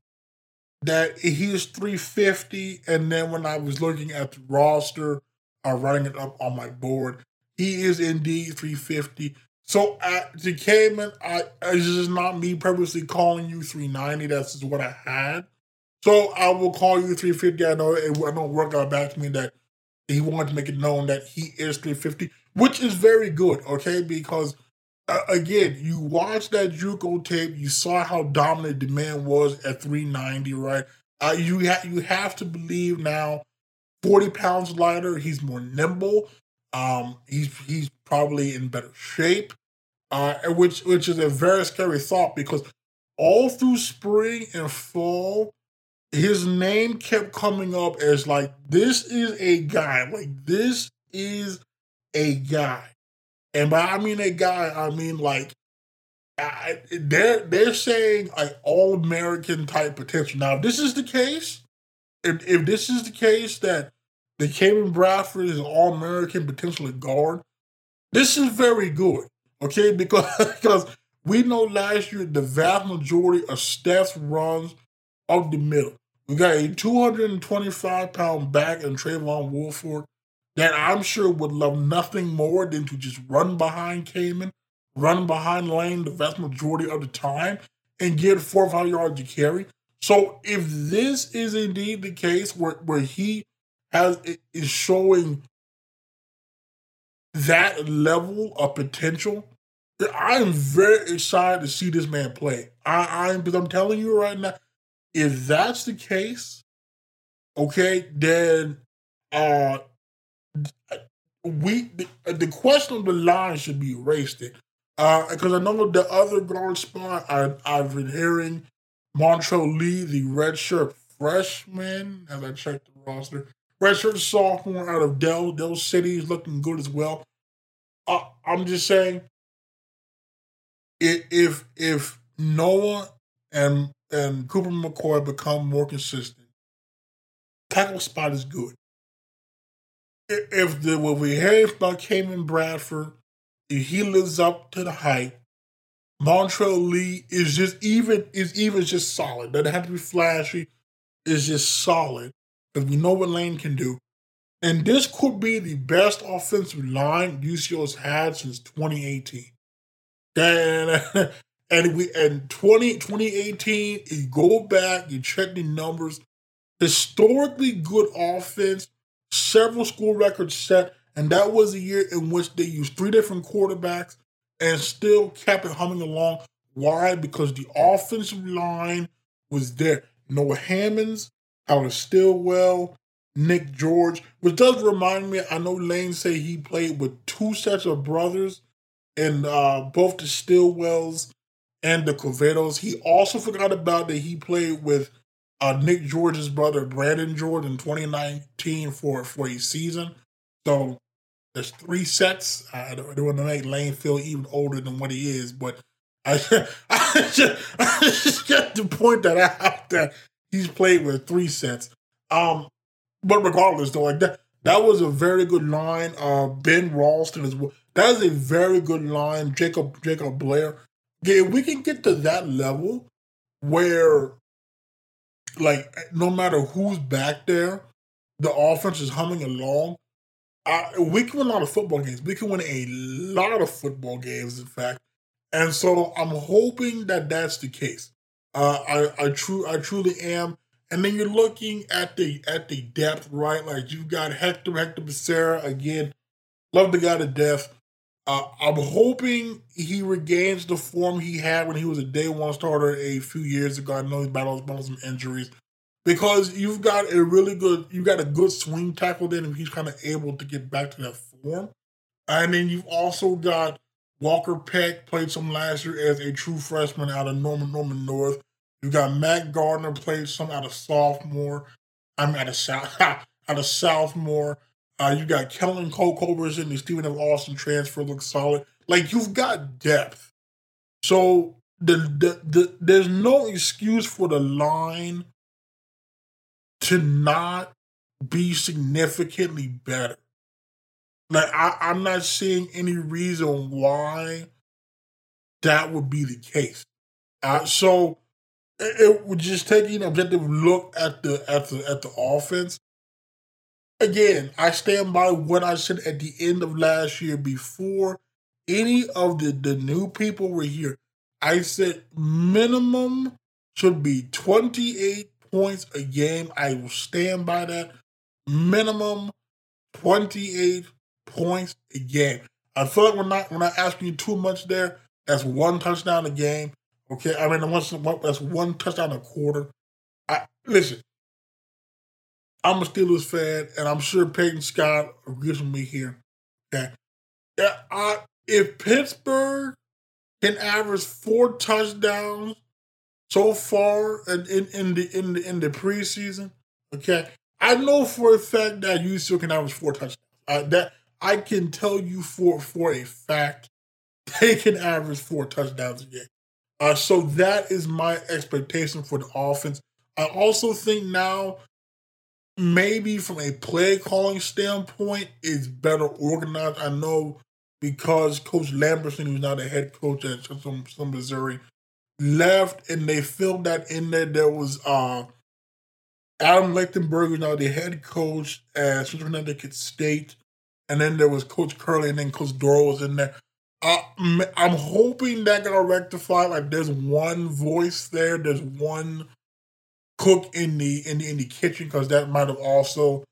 that he was 350, and then when I was looking at the roster, uh, writing it up on my board, he is indeed 350. So at the Kaimon, I it's just not me purposely calling you 390. That's just what I had. So I will call you 350. I know it, know work out back to me that he wanted to make it known that he is 350, which is very good, okay? Because again, you watched that JUCO tape, you saw how dominant the man was at 390, right? Uh, you ha- you have to believe now, 40 pounds lighter, he's more nimble. Um, he's he's probably in better shape, uh, which which is a very scary thought because all through spring and fall, his name kept coming up as like this is a guy, like this is a guy, and by I mean a guy, I mean like I, they're they're saying like all American type potential. Now, if this is the case, if if this is the case that the Kaimon Bradford is all American potential guard, this is very good. Okay, because because we know last year the vast majority of Steph's runs up the middle. We got a 225 pound back in Trayvon Woolford that I'm sure would love nothing more than to just run behind Kaimon, run behind Lane the vast majority of the time, and get four or five yards to carry. So if this is indeed the case where, where he has is showing that level of potential, I am very excited to see this man play. I, I'm because I'm telling you right now, if that's the case, okay, then uh we the, the question of the line should be erased. Uh, because I know the other guard spot I I've been hearing Montrell Lee, the redshirt freshman, as I checked the roster, redshirt sophomore out of Del. Del City is looking good as well. Uh, I'm just saying, if if Noah and and Cooper McCoy become more consistent, tackle spot is good. If the what we hear about Kaimon Bradford, if he lives up to the hype, Montrell Lee is just even is even just solid. Doesn't have to be flashy. Is just solid because we know what Lane can do. And this could be the best offensive line UCO's had since 2018. And And we and 20, 2018, you go back, you check the numbers. Historically good offense, several school records set, and that was a year in which they used three different quarterbacks and still kept it humming along. Why? Because the offensive line was there. Noah Hammonds, Howard Stillwell, Nick George, which does remind me, I know Lane say he played with two sets of brothers, and uh, both the Stillwells and the Covetos. He also forgot about that he played with uh, Nick George's brother Brandon George in 2019 for for a season. So there's three sets. I don't, don't want to make Lane feel even older than what he is, but I, I just, I just to point that out that he's played with three sets. Um, but regardless, though, like that, that was a very good line. Uh, ben Ralston is that is a very good line. Jacob Jacob Blair. Yeah, if we can get to that level where like no matter who's back there, the offense is humming along. I, we can win a lot of football games. We can win a lot of football games, in fact. And so I'm hoping that that's the case. Uh, I I true I truly am. And then you're looking at the at the depth, right? Like you've got Hector Hector Becerra again. Love the guy to death. Uh, I'm hoping he regains the form he had when he was a day one starter a few years ago. I know he battled some injuries because you've got a really good, you've got a good swing tackle then, and he's kind of able to get back to that form. And then you've also got Walker Peck played some last year as a true freshman out of Norman Norman North. You got Matt Gardner played some out of sophomore. I'm out of South out of sophomore. Uh, you got Kellen Cole Culberson, the Stephen F. Austin transfer looks solid. Like you've got depth. So the, the the there's no excuse for the line to not be significantly better. Like I, I'm not seeing any reason why that would be the case. Uh, so it, it would just taking an objective look at the at the at the offense again, I stand by what I said at the end of last year before any of the, the new people were here. I said minimum should be 28 points a game. I will stand by that. Minimum 28 points a game. I feel like we're not we're not asking you too much there. That's one touchdown a game. Okay, I mean that's one touchdown a quarter. I listen. I'm a Steelers fan, and I'm sure Peyton Scott agrees with me here. that if Pittsburgh can average four touchdowns so far in, in, in the in the in the preseason, okay, I know for a fact that you still can average four touchdowns. Uh, that I can tell you for for a fact they can average four touchdowns a game. Uh, so that is my expectation for the offense. I also think now maybe from a play calling standpoint, it's better organized. I know because Coach Lamberson, who's now the head coach at some, Missouri, left and they filled that in there. There was uh, Adam Lechtenberg, who's now the head coach at Central Connecticut State. And then there was Coach Curley, and then Coach Doro was in there. Uh, I'm hoping that got rectified. Like, there's one voice there. There's one cook in the in the, in the kitchen because that might have also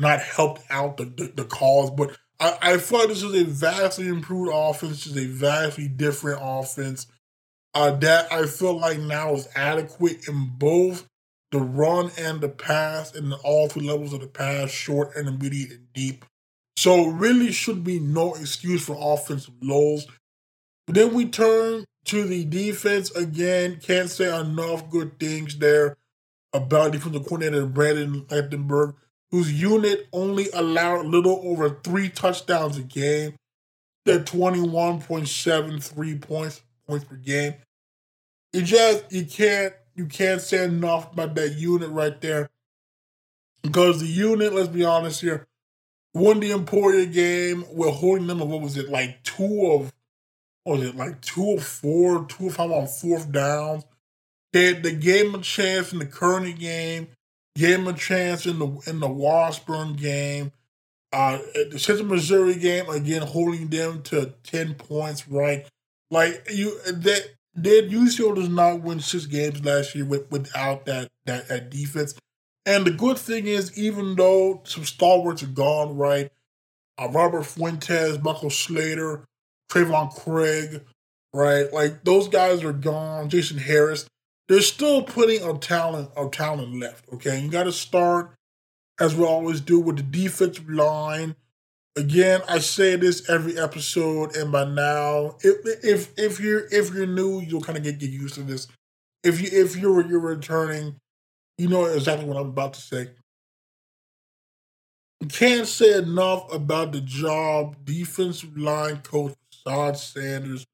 not helped out the the, the cause. But I, I feel like this is a vastly improved offense. Is a vastly different offense uh, that I feel like now is adequate in both the run and the pass, and all three levels of the pass, short, intermediate, and deep. So really should be no excuse for offensive lows. But then we turn to the defense again. Can't say enough good things there about defensive coordinator Brandon Lechtenberg, whose unit only allowed a little over three touchdowns a game. At 21.73 points points per game. You just you can't you can't say enough about that unit right there. Because the unit, let's be honest here, won the Emporia game. We're holding them what was it, like two of was it, like two of four, two of five on fourth downs. They, they gave him a chance in the Kearney game, gave him a chance in the in the Washburn game. Uh, the Central Missouri game, again, holding them to 10 points, right? Like, you, that, that UCO does not win six games last year with, without that, that, that defense. And the good thing is, even though some stalwarts are gone, right? Uh, Robert Fuentes, Michael Slater, Trayvon Craig, right? Like those guys are gone. Jason Harris there's still plenty of talent of talent left. Okay, you got to start as we always do with the defensive line. Again, I say this every episode, and by now, if if if you're if you're new, you'll kind of get get used to this. If you if you're you're returning, you know exactly what I'm about to say. can't say enough about the job defensive line coach Todd Sanders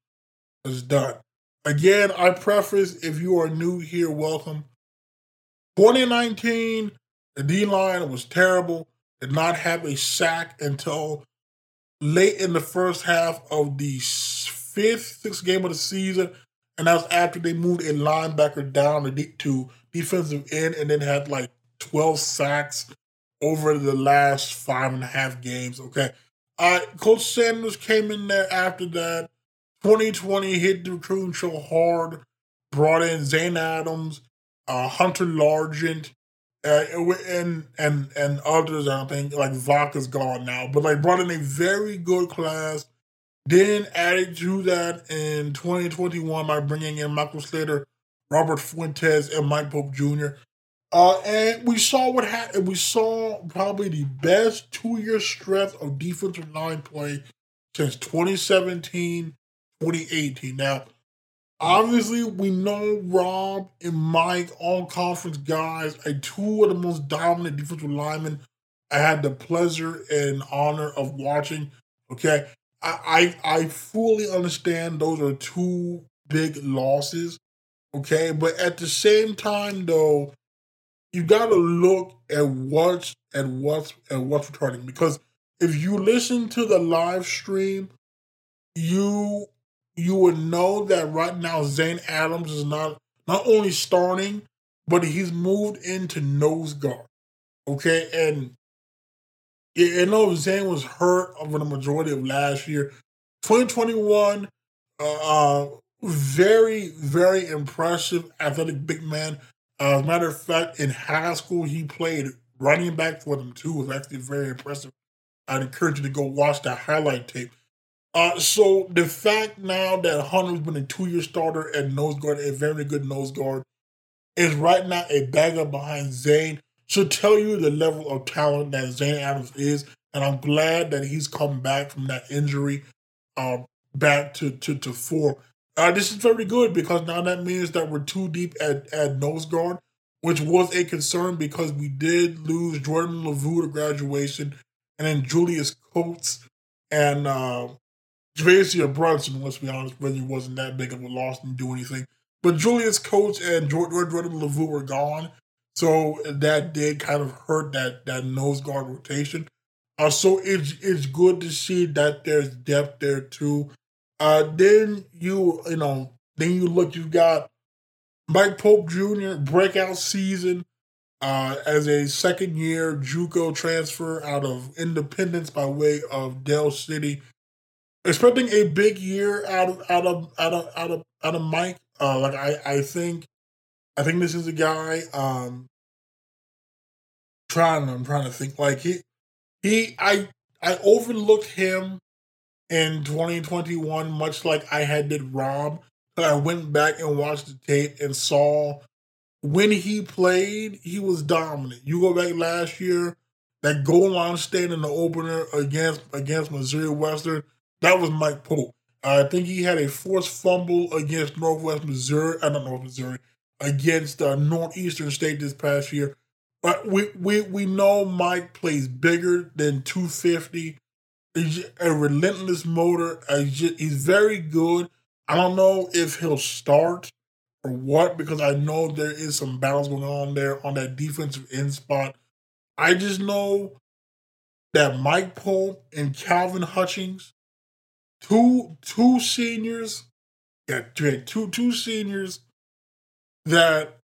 has done. Again, I preface if you are new here, welcome. 2019, the D line was terrible. Did not have a sack until late in the first half of the fifth, sixth game of the season, and that was after they moved a linebacker down to defensive end, and then had like twelve sacks over the last five and a half games. Okay, uh, Coach Sanders came in there after that. 2020 hit the recruiting show hard, brought in Zane Adams, uh, Hunter Largent, uh, and and and others. I think like Vaca's gone now, but like brought in a very good class. Then added to that in 2021 by bringing in Michael Slater, Robert Fuentes, and Mike Pope Jr. Uh, and we saw what happened. We saw probably the best two-year stretch of defensive line play since 2017, 2018. Now, Obviously, we know Rob and Mike, all conference guys, are two of the most dominant defensive linemen I had the pleasure and honor of watching. Okay. I I, I fully understand those are two big losses. Okay. But at the same time though, you gotta look at what's at what's at what's returning. Because if you listen to the live stream, you you would know that right now Zane Adams is not not only starting, but he's moved into nose guard. Okay, and I know Zane was hurt over the majority of last year. 2021, uh, uh, very, very impressive athletic big man. Uh, as a matter of fact, in high school, he played running back for them too. It was actually very impressive. I'd encourage you to go watch that highlight tape. Uh, so the fact now that Hunter's been a two-year starter at nose guard, a very good nose guard, is right now a bagger behind Zane should tell you the level of talent that Zane Adams is, and I'm glad that he's come back from that injury, uh, back to to to four. Uh, this is very good because now that means that we're too deep at at nose guard, which was a concern because we did lose Jordan Lavu to graduation, and then Julius Coates and uh, Javacia Brunson, let's be honest, really wasn't that big of a loss and do anything. But Julius Coates and Jordan, Jordan Lavu were gone. So that did kind of hurt that that nose guard rotation. Uh, so it's it's good to see that there's depth there too. Uh, then you you know then you look you've got Mike Pope Jr. breakout season uh, as a second year JUCO transfer out of Independence by way of Del City expecting a big year out of out of out of out of out of Mike. Uh, like I I think I think this is a guy. Um, trying I'm trying to think like he he I I overlooked him in 2021, much like I had did Rob. But I went back and watched the tape and saw when he played, he was dominant. You go back last year, that goal line stand in the opener against against Missouri Western that was Mike Pope. I think he had a forced fumble against Northwest Missouri, uh, not North Missouri, against uh, Northeastern State this past year. But we, we, we know Mike plays bigger than 250. He's a relentless motor. He's very good. I don't know if he'll start or what because I know there is some battles going on there on that defensive end spot. I just know that Mike Pope and Calvin Hutchings two two seniors, yeah, two two seniors that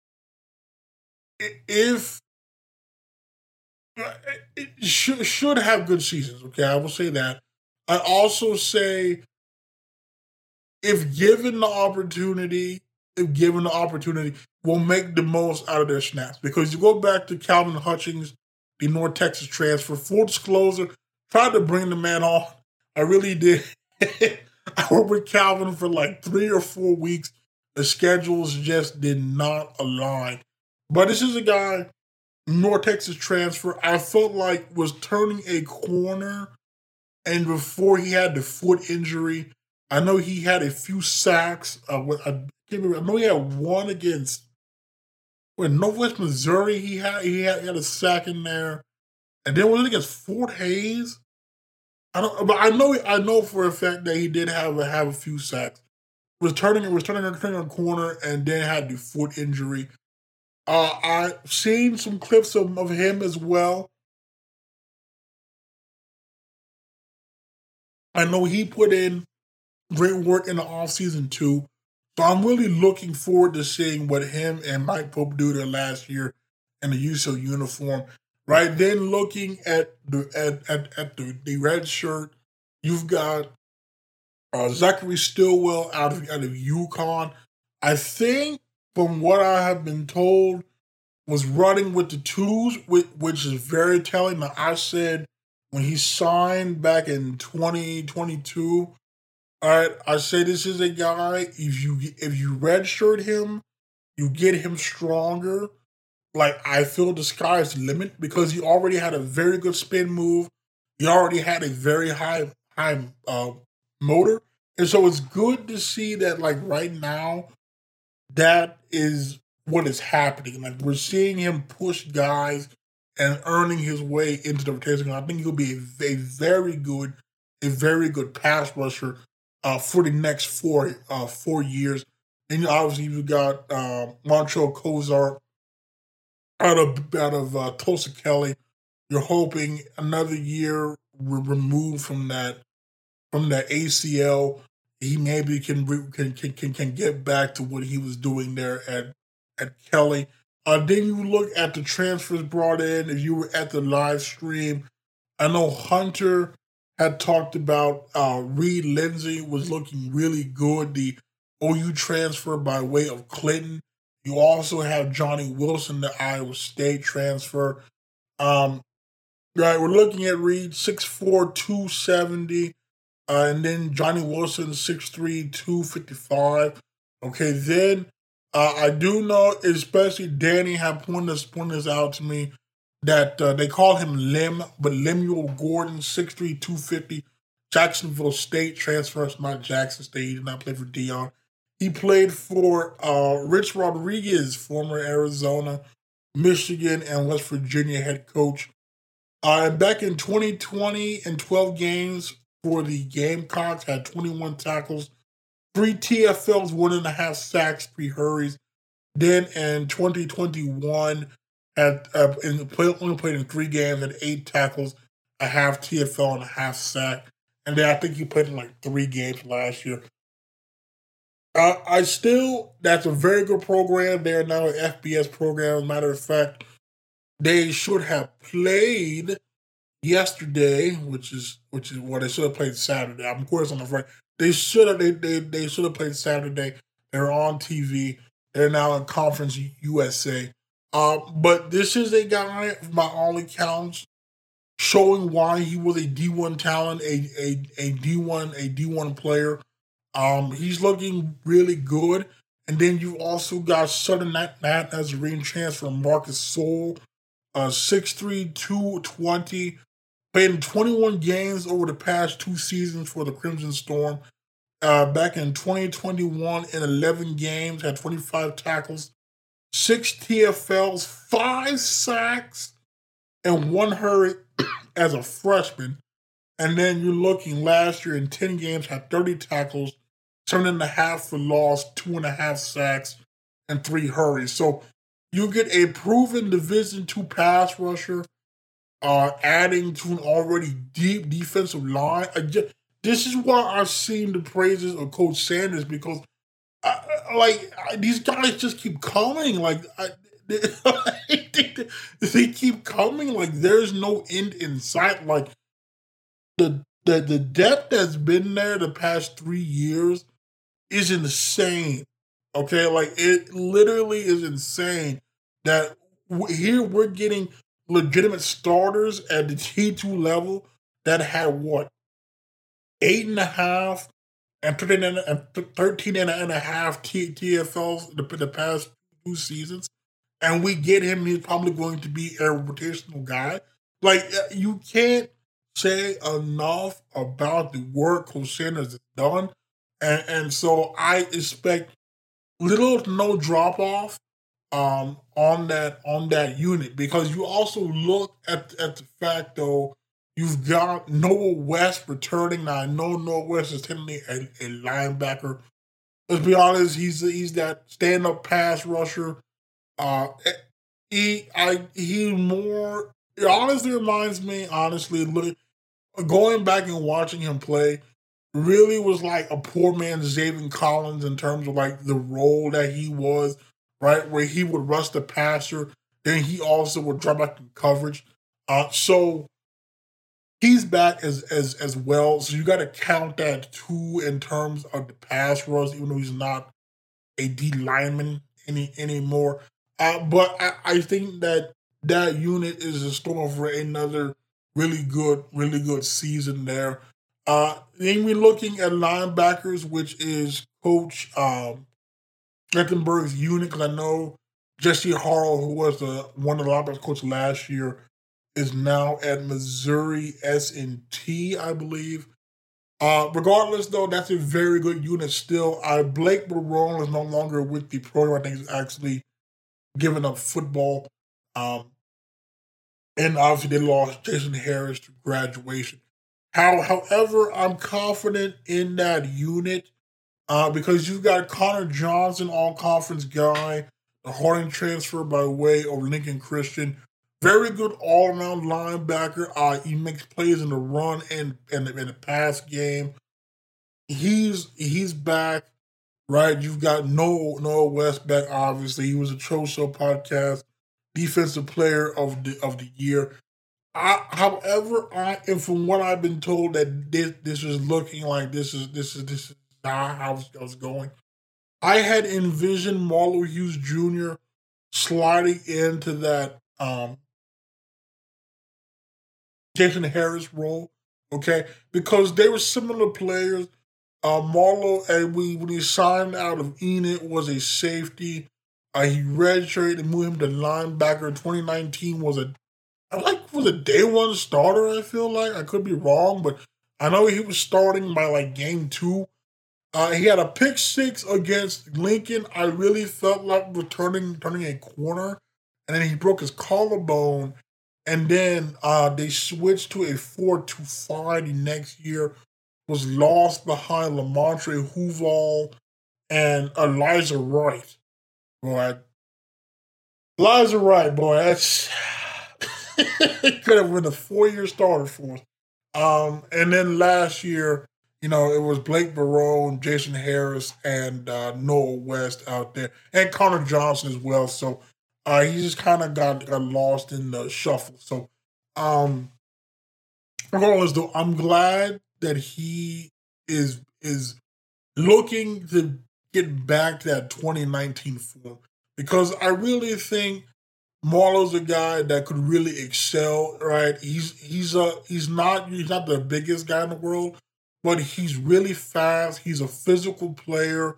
if uh, it should should have good seasons. Okay, I will say that. I also say if given the opportunity, if given the opportunity, will make the most out of their snaps. Because you go back to Calvin Hutchings, the North Texas transfer, full disclosure, tried to bring the man on. I really did. I worked with Calvin for like three or four weeks. The schedules just did not align. But this is a guy, North Texas transfer, I felt like was turning a corner. And before he had the foot injury, I know he had a few sacks. Uh, I, I know he had one against when Northwest Missouri. He had he had, he had a sack in there, and then was it against Fort Hays? I don't, but I know I know for a fact that he did have a, have a few sacks. Was turning was turning a corner and then had the foot injury. Uh, I've seen some clips of, of him as well. I know he put in great work in the offseason too. So I'm really looking forward to seeing what him and Mike Pope do their last year in the UCO uniform. Right then, looking at the at at, at the, the red shirt, you've got uh, Zachary Stillwell out of out of Yukon. I think, from what I have been told, was running with the twos, which is very telling. Now, I said when he signed back in 2022, all right, I say this is a guy. If you if you redshirt him, you get him stronger. Like I feel the sky's the limit because he already had a very good spin move. He already had a very high high uh, motor, and so it's good to see that. Like right now, that is what is happening. Like we're seeing him push guys and earning his way into the rotation. I think he'll be a, a very good, a very good pass rusher uh, for the next four uh, four years. And obviously you've got uh, Montrell Cozart out of out of uh, Tulsa Kelley. You're hoping another year re- removed from that from that ACL, he maybe can, can can can can get back to what he was doing there at at Kelley. Uh, then you look at the transfers brought in. If you were at the live stream, I know Hunter had talked about uh, Reed Lindsay was looking really good. The OU transfer by way of Clinton. You also have Johnny Wilson, the Iowa State transfer. Um, right, we're looking at Reed 6'4, 270. Uh, and then Johnny Wilson 6'3, 255. Okay, then uh, I do know, especially Danny had pointed this, pointed this out to me that uh, they call him Lim, but Lemuel Gordon, 6'3", 250, Jacksonville State transfers, not Jackson State. He did not play for Deion. He played for uh, Rich Rodriguez, former Arizona, Michigan, and West Virginia head coach. Uh, back in 2020, in 12 games for the Gamecocks, had 21 tackles, three TFLs, one and a half sacks, three hurries. Then in 2021, had uh, in only played in three games, had eight tackles, a half TFL, and a half sack. And then I think he played in like three games last year. Uh, I still, that's a very good program. They're now an FBS program. Matter of fact, they should have played yesterday, which is which is what they should have played Saturday. I'm of course on the front. They should have they, they, they should have played Saturday. They're on TV. They're now in Conference USA. Uh, but this is a guy, by all accounts, showing why he was a D1 talent, a a, a D1 a D1 player. Um, he's looking really good. And then you also got Southern as a transfer from Marcus Soul, uh, 6'3", 220, played in 21 games over the past two seasons for the Crimson Storm. Uh, back in 2021, in 11 games, had 25 tackles, six TFLs, five sacks, and one hurry as a freshman. And then you're looking last year in 10 games, had 30 tackles, seven and a half for loss, two and a half sacks, and three hurries. So you get a proven Division two pass rusher, uh, adding to an already deep defensive line. Just, this is why I've seen the praises of Coach Sanders because like I, these guys just keep coming. Like I, they, they keep coming. Like there's no end in sight. Like the the the depth that's been there the past three years is insane. Okay, like it literally is insane that here we're getting legitimate starters at the T two level that had what eight and a half and 13 and, 13 and a half TFLs the, the past two seasons, and we get him, he's probably going to be a rotational guy. Like, uh, you can't say enough about the work Sanders has done. And, and so I expect little no drop off um, on that on that unit because you also look at at the fact though You've got Noah West returning. Now I know Noah West is technically a, a linebacker. Let's be honest, he's he's that stand up pass rusher. Uh, he I he more it honestly reminds me honestly look going back and watching him play really was like a poor man's Zaven Collins in terms of like the role that he was, right? Where he would rush the passer, then he also would drop back in coverage. Uh, so he's back as as as well. So you got to count that too in terms of the pass rush, even though he's not a D lineman any anymore. Uh, but I, I think that that unit is a store for another really good, really good season there. Uh, then we're looking at linebackers, which is Coach um, unit. Because I know Jesse Harrell, who was the one of the linebackers coach last year, is now at Missouri S and T, I believe. Uh, regardless, though, that's a very good unit still. Uh, Blake Barone is no longer with the program. I think he's actually giving up football. Um, and obviously, they lost Jason Harris to graduation. How, however, I'm confident in that unit uh, because you've got Connor Johnson, all conference guy, the Harding transfer by way of Lincoln Christian. Very good all around linebacker. Uh, he makes plays in the run and, and, in the pass game. He's he's back, right? You've got Noah, Noah West back, obviously. He was a Cho Show podcast defensive player of the of the year. I, however, I and from what I've been told that this this is looking like this is this is this is not how it's going. I had envisioned Marlo Hughes Jr. sliding into that um, Jason Harris role, okay, because they were similar players. Uh, Marlo, and we when he signed out of Enid was a safety. Uh, he redshirted and moved him to linebacker. 2019 was a I like was a day one starter. I feel like I could be wrong, but I know he was starting by like game two. Uh, he had a pick six against Lincoln. I really felt like returning turning a corner, and then he broke his collarbone. And then uh, they switched to a four to five the next year. Was lost behind Lamontre Huval and Eliza Wright. Boy, Eliza Wright, boy, that's could have been a four year starter for us. Um, and then last year, you know, it was Blake Barone, Jason Harris, and uh, Noah West out there, and Connor Johnson as well. So uh, he just kind of got, got lost in the shuffle. So, um, regardless, though, I'm glad that he is is looking to get back to that 2019 form because I really think Marlo's a guy that could really excel, right? He's he's a he's not he's not the biggest guy in the world, but he's really fast. He's a physical player,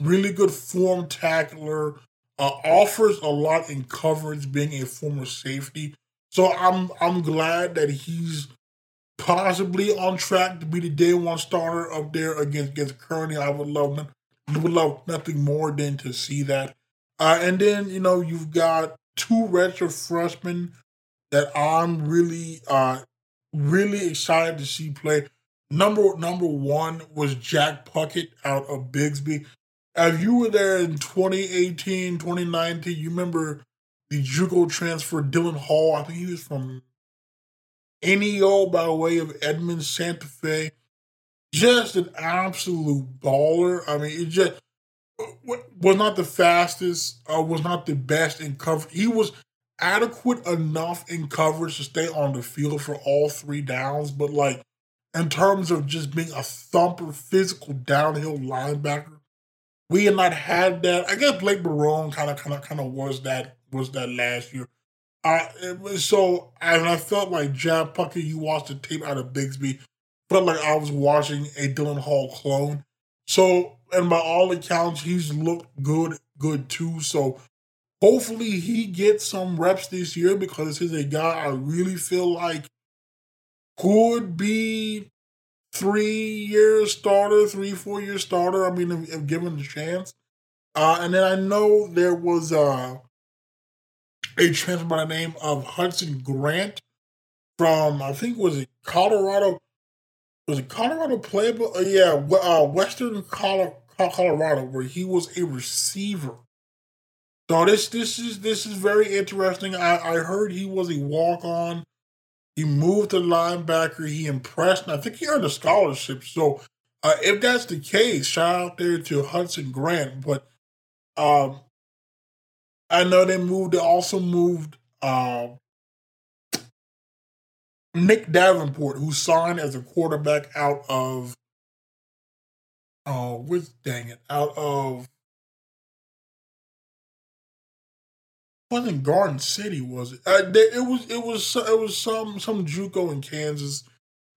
really good form tackler. Uh, offers a lot in coverage, being a former safety. So I'm I'm glad that he's possibly on track to be the day one starter up there against against Kearney. I would love would love nothing more than to see that. Uh, and then you know you've got two retro freshmen that I'm really, uh, really excited to see play. Number number one was Jack Puckett out of Bixby. If you were there in 2018, 2019, you remember the JUCO transfer Dylan Hall. I think he was from NEO by way of Edmond Santa Fe. Just an absolute baller. I mean, it just was not the fastest, uh, was not the best in coverage. He was adequate enough in coverage to stay on the field for all three downs, but like in terms of just being a thumper, physical downhill linebacker, we had not had that. I guess Blake Barone kind of, kind of, kind of was that was that last year. I so and I felt like Jack Puckett. You watched the tape out of Bixby, felt like I was watching a Dylan Hall clone. So and by all accounts, he's looked good, good too. So hopefully he gets some reps this year because he's a guy I really feel like could be three year starter, three, four year starter. I mean, if, if given the chance. Uh, and then I know there was uh, a transfer by the name of Hudson Grant from, I think, was it Colorado? Was it Colorado playable? Uh, yeah, uh, Western Colorado, where he was a receiver. So this this is this is very interesting. I, I heard he was a walk on. He moved to linebacker. He impressed, and I think he earned a scholarship. So, uh, if that's the case, shout out there to Hudson Grant. But um, I know they moved. They also moved uh, Nick Davenport, who signed as a quarterback out of oh, with dang it, out of wasn't Garden City, was it? Uh, it was. It was. It was some some JUCO in Kansas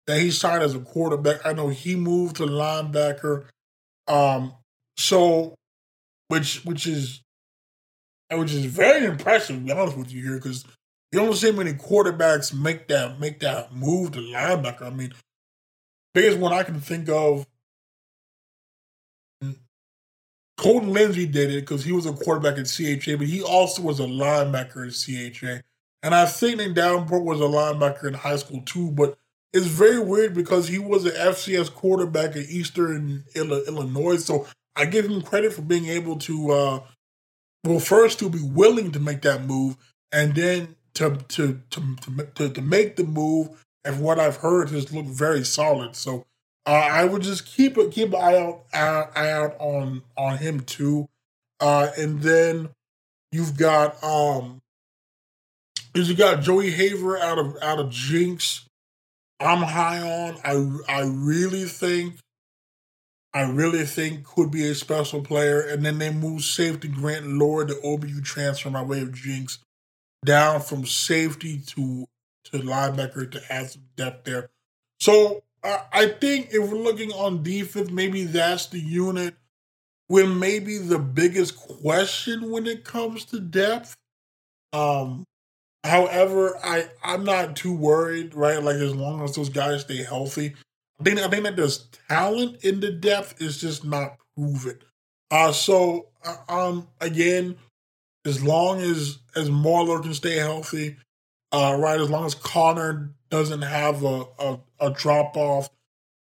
that he signed as a quarterback. I know he moved to linebacker. Um, so which which is which is very impressive. To be honest with you here, because you don't see many quarterbacks make that make that move to linebacker. I mean, biggest one I can think of. Colton Lindsey did it because he was a quarterback at CHA, but he also was a linebacker at CHA. And I think Nick Davenport was a linebacker in high school too, but it's very weird because he was an FCS quarterback at Eastern Illinois. So I give him credit for being able to, uh, well, first to be willing to make that move, and then to to to to, to make the move. And what I've heard has looked very solid. So uh, I would just keep keep an eye out eye out on on him too. Uh, and then you've got um, you got Joey Haver out of out of Jenks. I'm high on. I I really think I really think could be a special player. And then they move safety Grant Lord the OBU transfer by way of Jenks, down from safety to to linebacker to add some depth there. So I think if we're looking on defense, maybe that's the unit with maybe the biggest question when it comes to depth. Um, however, I I'm not too worried, right? Like as long as those guys stay healthy, I think I think that there's talent in the depth. It's just not proven. Uh so uh, um again, as long as as Marler can stay healthy, uh right, as long as Connor doesn't have a a, a drop off.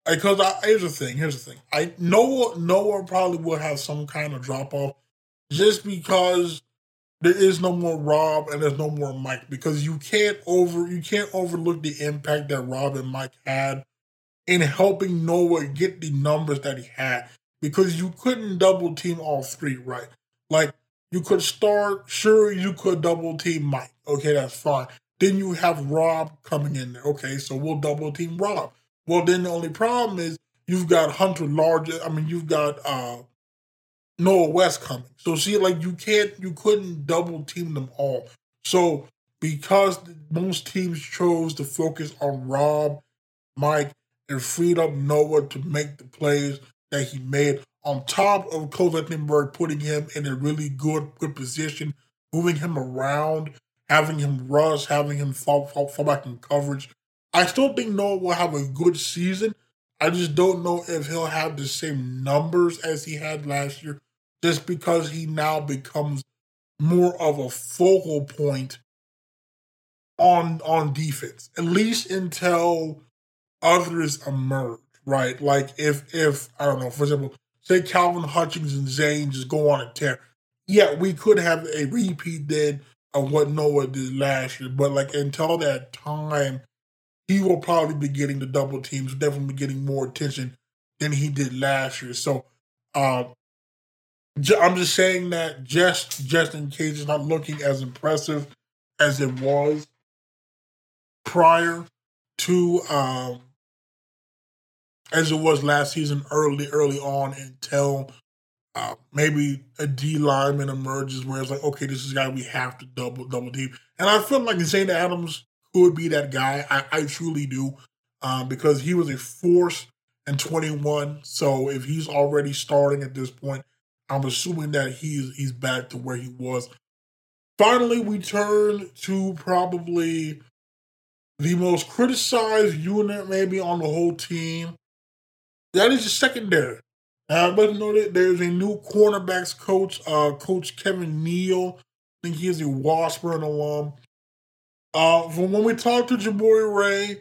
Because I, here's the thing. Here's the thing. I Noah Noah probably will have some kind of drop off, just because there is no more Rob and there's no more Mike. Because you can't over you can't overlook the impact that Rob and Mike had in helping Noah get the numbers that he had because you couldn't double team all three, right? Like you could start, sure, you could double team Mike. Okay, that's fine. Then you have Rob coming in there. Okay, so we'll double team Rob. Well, then the only problem is you've got Hunter Large. I mean, you've got uh Noah West coming. So see, like you can't, you couldn't double team them all. So because most teams chose to focus on Rob, Mike, and freed up Noah to make the plays that he made. On top of Lechtenberg putting him in a really good good position, moving him around, having him rush, having him fall, fall, fall back in coverage. I still think Noah will have a good season. I just don't know if he'll have the same numbers as he had last year, just because he now becomes more of a focal point on on defense. At least until others emerge, right? Like if if I don't know, for example, say Calvin Hutchings and Zane just go on a tear. Yeah, we could have a repeat then of what Noah did last year, but like until that time, he will probably be getting the double teams, definitely getting more attention than he did last year. So, um, I'm just saying that just just in case it's not looking as impressive as it was prior to um, as it was last season, early, early on until uh, maybe a D lineman emerges where it's like, okay, this is guy we have to double double team. And I feel like Zane Adams could be that guy. I, I truly do. Um, because he was a force in 21. So if he's already starting at this point, I'm assuming that he's he's back to where he was. Finally, we turn to probably the most criticized unit maybe on the whole team, that is the secondary. Uh, but know that there's a new cornerbacks coach, uh, Coach Kevin Neal. I think he is a Washburn alum. Uh, from when we talked to Jabari Ray,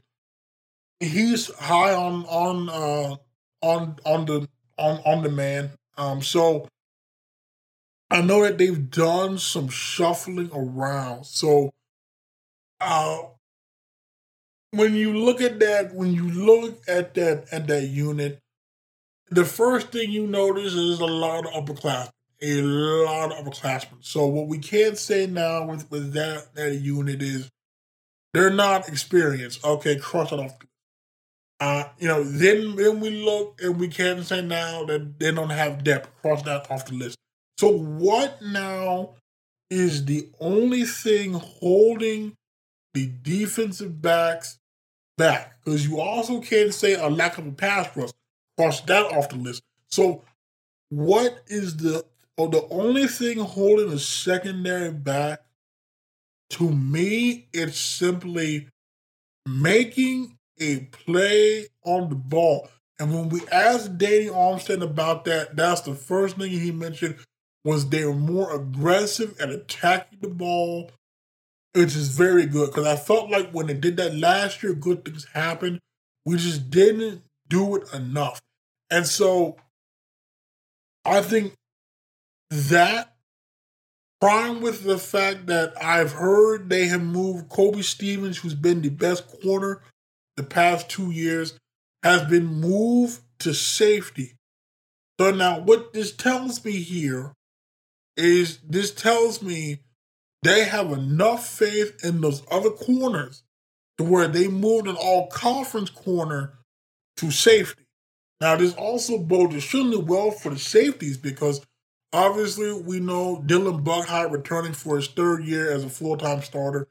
he's high on on uh, on on the on on the man. Um, so I know that they've done some shuffling around. So uh, when you look at that, when you look at that at that unit, the first thing you notice is a lot of upperclassmen, a lot of upperclassmen. So what we can't say now with with that that unit is they're not experienced. Okay, cross it off. Uh, you know, then then we look and we can say now that they don't have depth. Cross that off the list. So what now is the only thing holding the defensive backs back? Because you also can't say a lack of a pass rush. Cross that off the list. So what is the or the only thing holding the secondary back? To me, it's simply making a play on the ball. And when we asked Danny Armstead about that, that's the first thing he mentioned was they were more aggressive at attacking the ball, which is very good. Because I felt like when they did that last year, good things happened. We just didn't do it enough. And so I think that prime with the fact that I've heard they have moved Kobe Stevens, who's been the best corner the past two years, has been moved to safety. So now what this tells me here is this tells me they have enough faith in those other corners to where they moved an all conference corner to safety. Now, this also bodes extremely well for the safeties because obviously we know Dylan Buckheit returning for his third year as a full time starter.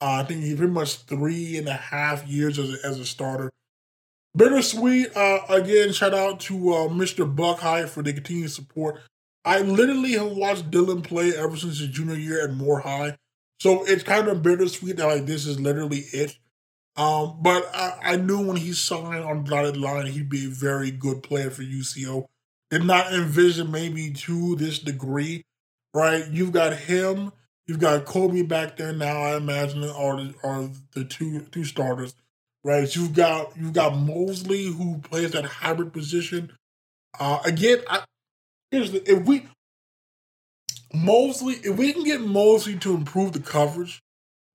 Uh, I think he's pretty much three and a half years as a, as a starter. Bittersweet. Uh, again, shout out to uh, Mr. Buckheit for the continued support. I literally have watched Dylan play ever since his junior year at Moore High. So it's kind of bittersweet that like this is literally it. Um, but I, I, knew when he signed on dotted line he'd be a very good player for UCO. Did not envision maybe to this degree, right? You've got him, you've got Kobe back there now. I imagine are the, are the two two starters, right? You've got you've got Mosley who plays that hybrid position. Uh, again, I, here's the, if we Mosley, if we can get Mosley to improve the coverage,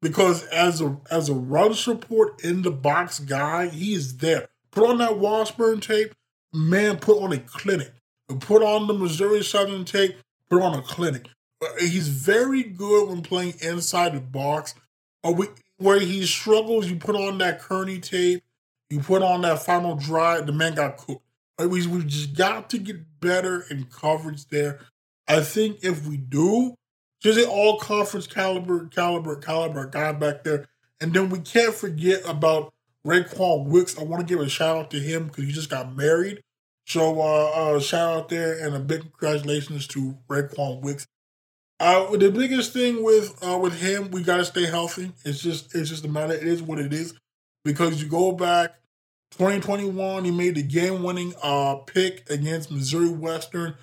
because as a as a run support in the box guy, he is there. Put on that Washburn tape, man. Put on a clinic. Put on the Missouri Southern tape. Put on a clinic. Uh, he's very good when playing inside the box. Or we, where he struggles, you put on that Kearney tape. You put on that final drive. The man got cooked. We we just got to get better in coverage there. I think if we do, just an all conference caliber, caliber, caliber guy back there. And then we can't forget about Raekwon Wicks. I want to give a shout out to him because he just got married. So uh, uh, shout out there and a big congratulations to Raekwon Wicks. Uh, the biggest thing with uh, with him, we gotta stay healthy. It's just it's just a matter. It is what it is because you go back 2021, he made the game winning uh pick against Missouri Western.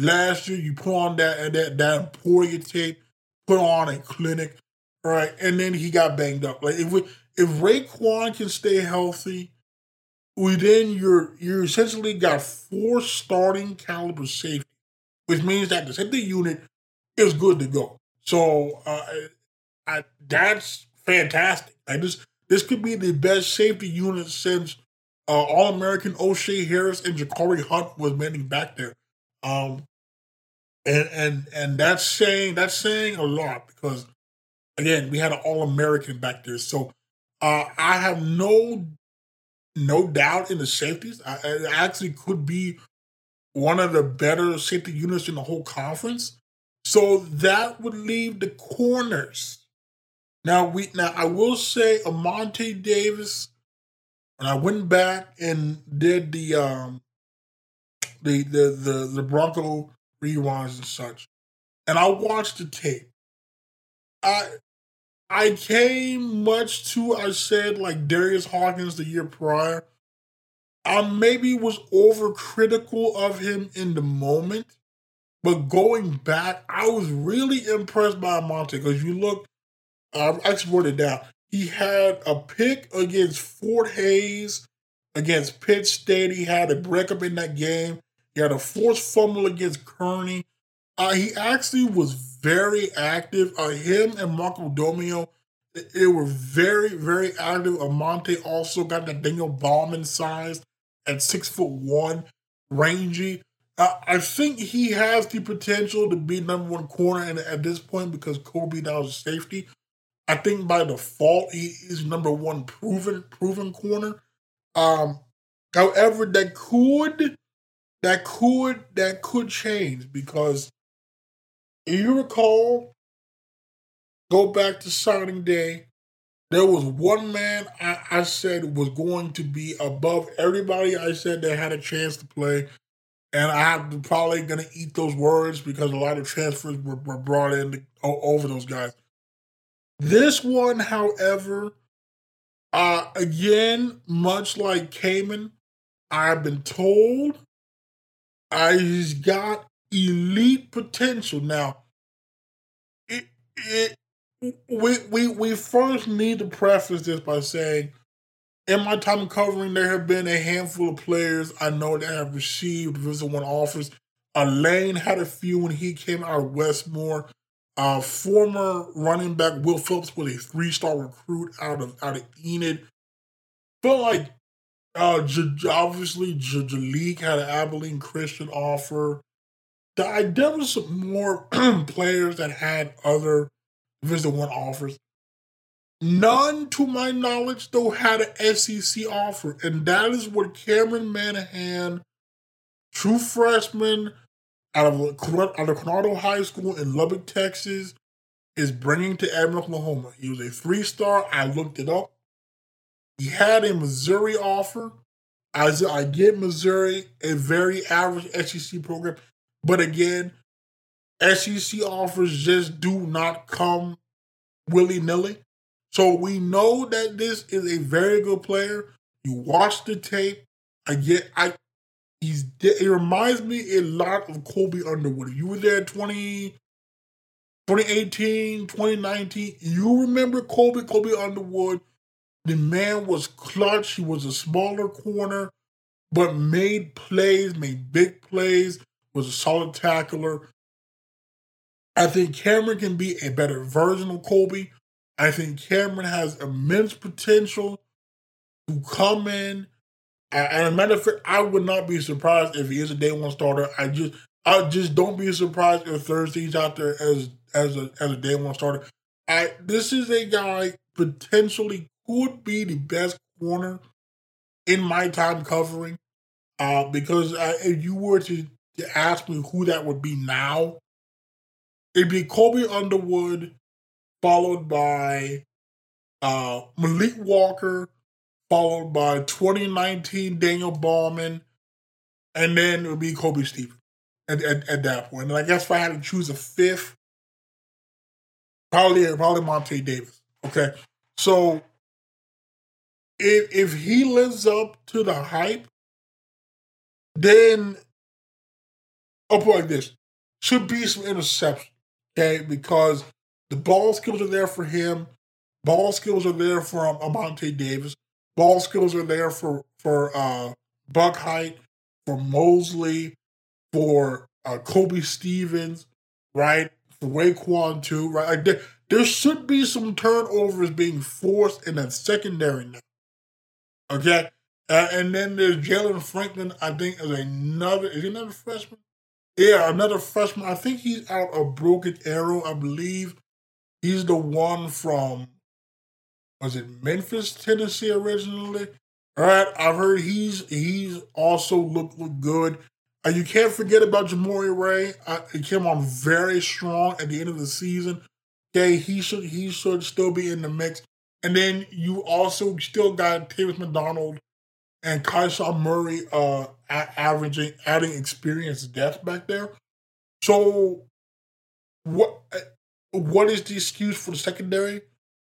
Last year, you put on that that that Emporia tape, put on a clinic, right? And then he got banged up. Like if we if Raekwon can stay healthy, we then you're you're essentially got four starting caliber safety, which means that the safety unit is good to go. So uh, I, that's fantastic. Like this this could be the best safety unit since uh, All American O'Shea Harris and Ja'Cory Hunt was manning back there. Um, and and and that's saying that's saying a lot because again we had an All American back there, so uh, I have no no doubt in the safeties. I, actually could be one of the better safety units in the whole conference. So that would leave the corners. Now we now I will say Amonte Davis, and I went back and did the um the the the, the Bronco rewinds and such. And I watched the tape. I I came much to I said like Darius Hawkins the year prior. I maybe was overcritical of him in the moment, but going back, I was really impressed by Monte because you look, um, I actually wrote it down. He had a pick against Fort Hays, against Pitt State. He had a breakup in that game. He had a forced fumble against Kearney. Uh, he actually was very active. Uh, him and Marco Domio they were very, very active. Amonte also got the Daniel Ballman size at six foot one, rangy. Uh, I think he has the potential to be number one corner and at this point because Kobe now is safety. I think by default he is number one proven proven corner. Um, however, that could that could that could change because if you recall, go back to signing day, there was one man I, I said was going to be above everybody I said that had a chance to play. And I'm probably going to eat those words because a lot of transfers were, were brought in to, over those guys. This one, however, uh, again, much like Kaman, I've been told uh, he's got elite potential. Now, it, it, we, we, we first need to preface this by saying, in my time covering, there have been a handful of players I know that have received Division One offers. Elaine had a few when he came out of Westmoore. Uh, former running back Will Phillips was a three-star recruit out of out of Enid. Felt like uh, J- obviously J- had an Abilene Christian offer. There was some more players that had other Division One offers. None, to my knowledge, though, had an SEC offer, and that is what Cameron Manahan, true freshman out of out of Coronado High School in Lubbock, Texas, is bringing to Edmond, Oklahoma. He was a three star. I looked it up. He had a Missouri offer. As I get Missouri, a very average SEC program, but again, SEC offers just do not come willy nilly. So we know that this is a very good player. You watch the tape. I get I he's it reminds me a lot of Kobe Underwood. If You were there 20, 2018, 2019. You remember Kobe, Kobe Underwood. The man was clutch. He was a smaller corner, but made plays, made big plays, was a solid tackler. I think Cameron can be a better version of Colby. I think Cameron has immense potential to come in. And a matter of fact, I would not be surprised if he is a day one starter. I just I just don't be surprised if Thursday's out there as as a as a day one starter. I this is a guy potentially could be the best corner in my time covering. Uh, because I, if you were to, to ask me who that would be now, it'd be Kobe Underwood followed by uh, Malik Walker, followed by 2019 Daniel Ballman, and then it would be Kobe Stevens at, at, at, that point. And I guess if I had to choose a fifth, probably probably Monte Davis. Okay, so if if he lives up to the hype, then put like this: should be some interception. Okay, because the ball skills are there for him. Ball skills are there for um, Amonte Davis. Ball skills are there for for uh, Buckheit, for Mosley, for uh, Kobe Stevens, right? For Raekwon too, right? Like there, there should be some turnovers being forced in that secondary now. Okay, uh, and then there's Jalen Franklin. I think is another is he another freshman? Yeah, another freshman. I think he's out of Broken Arrow, I believe. He's the one from was it Memphis, Tennessee originally? All right, I've heard he's he's also looked look good. Uh, you can't forget about Jamori Ray. Uh, he came on very strong at the end of the season. Okay, he should he should still be in the mix. And then you also still got Tavis McDonald and Kaisha Murray uh averaging adding experience depth back there. So what what is the excuse for the secondary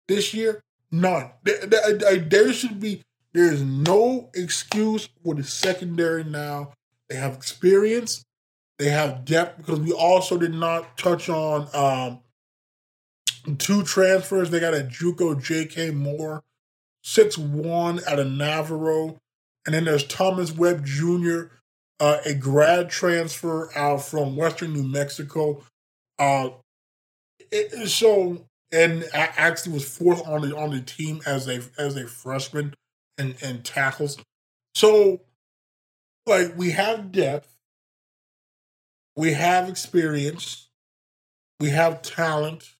this year? None. There, there should be, there is no excuse for the secondary now. They have experience, they have depth, because we also did not touch on um, two transfers. They got a Juco J.K. Moore, six one out of Navarro. And then there's Thomas Webb Jr., uh, a grad transfer out from Western New Mexico. Uh, it, so and I actually was fourth on the on the team as a as a freshman and and tackles. So, like we have depth, we have experience, we have talent.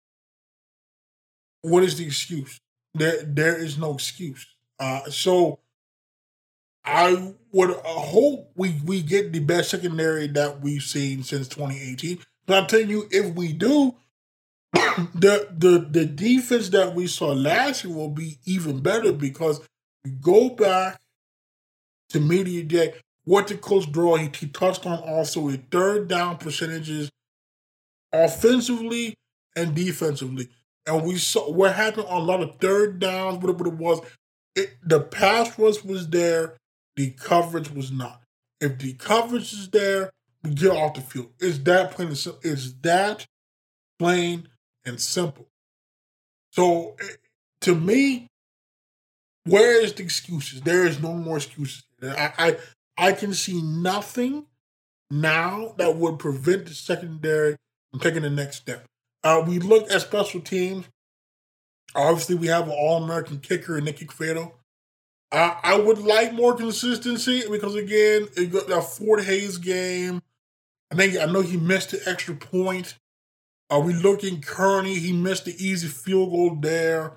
What is the excuse? There there is no excuse. Uh, so I would hope we we get the best secondary that we've seen since 2018. But I'm telling you, if we do, the the the defense that we saw last year will be even better because we go back to media day. What the coach draw, he, he touched on also a third down percentages offensively and defensively. And we saw what happened on a lot of third downs, whatever it was. It, the pass rush was there, the coverage was not. If the coverage is there, we get off the field. It's that plain and simple. It's that plain and simple. So eh, to me, where is the excuses? There is no more excuses. I, I I can see nothing now that would prevent the secondary from taking the next step. Uh, we look at special teams. Obviously, we have an All American kicker, in Nicky Fatal. I, I would like more consistency because again, it got that Fort Hays game. I think I know he missed the extra point. Are we looking Kearney? He missed the easy field goal there.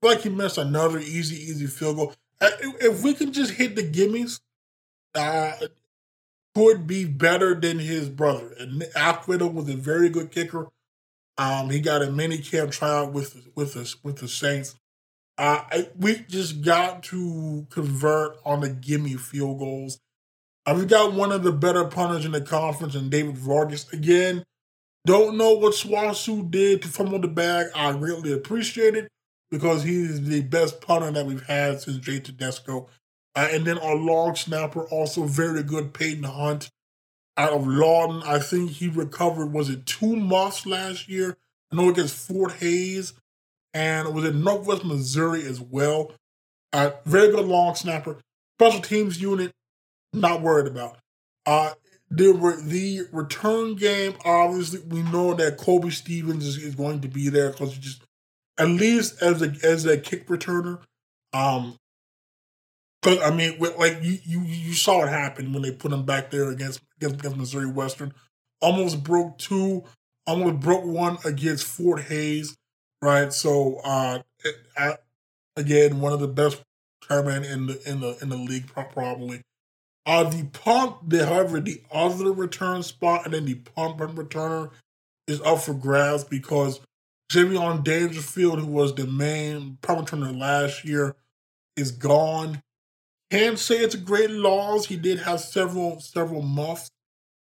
Like he missed another easy, easy field goal. Uh, if we can just hit the gimmies, uh, could be better than his brother. And Alfredo was a very good kicker. Um, he got a mini camp tryout with with us with the Saints. Uh, we just got to convert on the gimme field goals. Uh, we got one of the better punters in the conference, and David Vargas. Again, don't know what SWOSU did to fumble the bag. I greatly appreciate it because he's the best punter that we've had since Jay Tedesco. Uh, and then our long snapper, also very good, Peyton Hunt out of Lawton. I think he recovered, was it two months last year? I know against Fort Hays and was in Northwest Missouri as well. Uh, very good long snapper. Special teams unit, not worried about. Uh, the, the return game, obviously, we know that Kobe Stevens is, is going to be there because just at least as a as a kick returner. Um, because I mean, like you, you you saw it happen when they put him back there against against, against Missouri Western. Almost broke two, almost broke one against Fort Hays right? So uh, it, I, again, one of the best chairmen in the in the in the league probably. Uh, the punt, the, however, the other return spot and then the punt and returner is up for grabs because Javion Dangerfield, who was the main punt returner last year, is gone. Can't say it's a great loss. He did have several several muffs.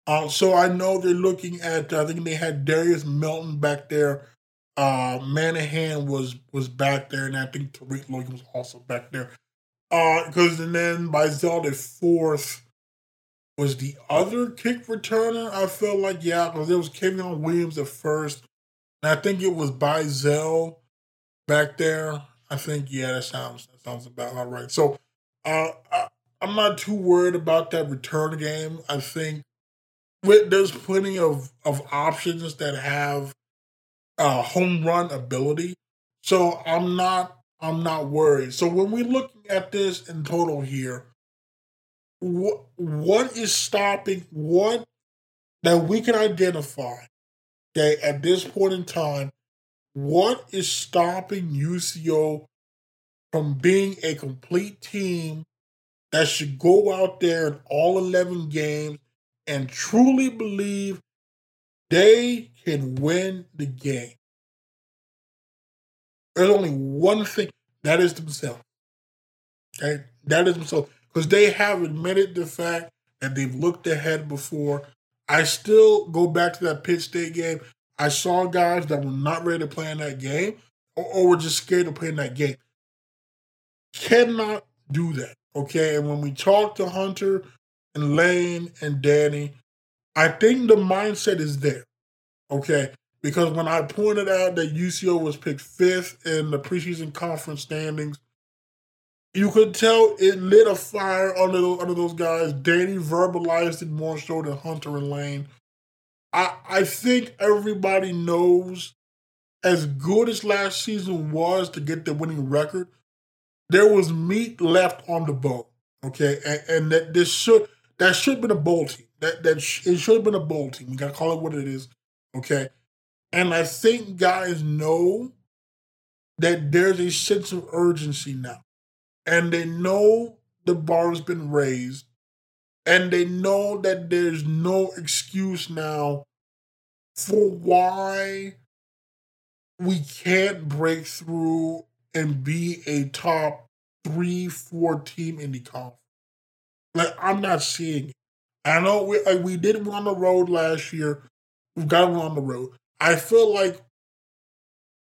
Uh, so I know they're looking at. I think they had Darius Melton back there uh, Manahan was was back there, and I think Tariq Logan was also back there. Uh, because and then by Zelda fourth was the other kick returner. I felt like yeah, because it was Kevin Williams at first, and I think it was by Zell back there. I think yeah, that sounds that sounds about all right. So, uh, I, I'm not too worried about that return game. I think with, there's plenty of of options that have uh, home run ability. So I'm not I'm not worried. So when we're looking at this in total here, what what is stopping what that we can identify Okay, at this point in time, what is stopping UCO from being a complete team that should go out there in all 11 games and truly believe they can win the game. There's only one thing that is themselves. Okay, that is themselves because they have admitted the fact that they've looked ahead before. I still go back to that Pitt State game. I saw guys that were not ready to play in that game or, or were just scared to play in that game. Cannot do that. Okay, and when we talk to Hunter and Lane and Danny, I think the mindset is there. Okay. Because when I pointed out that UCO was picked fifth in the preseason conference standings, you could tell it lit a fire under those, under those guys. Danny verbalized it more so than Hunter and Lane. I I think everybody knows as good as last season was to get the winning record, there was meat left on the bone. Okay, and, and that this should that should have been a bowl team. That that sh- it should have been a bowl team. We gotta call it what it is. Okay, and I think guys know that there's a sense of urgency now, and they know the bar has been raised, and they know that there's no excuse now for why we can't break through and be a top three, four team in the conference. Like I'm not seeing it. I know we like, we did one on the road last year. We've got one on the road. I feel like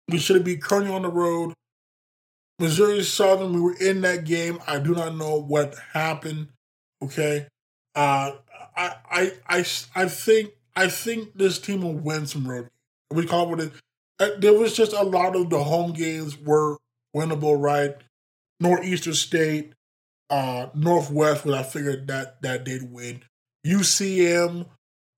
we should beat Kearney on the road. Missouri Southern, we were in that game. I do not know what happened. Okay, uh, I, I, I, I think I think this team will win some road. We call it. Uh, there was just a lot of the home games were winnable, right? Northeastern State, uh, Northwest, but I figured that that they'd win. UCM,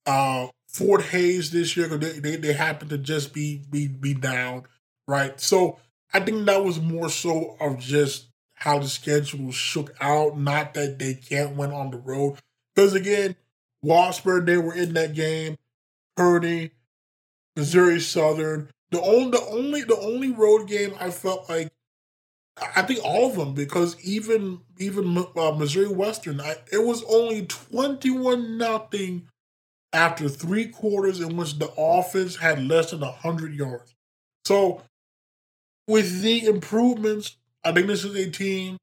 uh, Fort Hays this year because they, they they happen to just be be be down, right? So I think that was more so of just how the schedule shook out, not that they can't win on the road. Because again, Washburn, they were in that game. Kearney, Missouri Southern. The only the only the only road game I felt like I think all of them because even even uh, Missouri Western, I, it was only twenty one nothing after three quarters in which the offense had less than hundred yards. So with the improvements, I think this is a team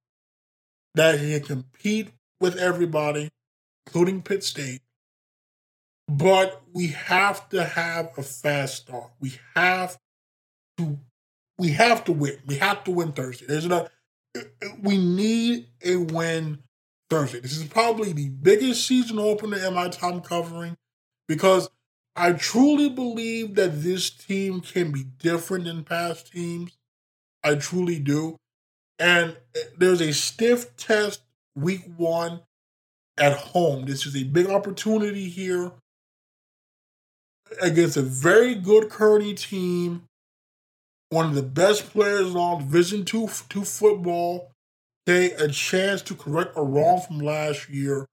that can compete with everybody, including Pitt State. But we have to have a fast start. We have to we have to win. We have to win Thursday. There's not we need a win Thursday. This is probably the biggest season opener in my time covering because I truly believe that this team can be different than past teams. I truly do. And eh, there's a stiff test week one at home. This is a big opportunity here against a very good Kearney team, one of the best players on Division two, two football. Okay, a chance to correct a wrong from last year.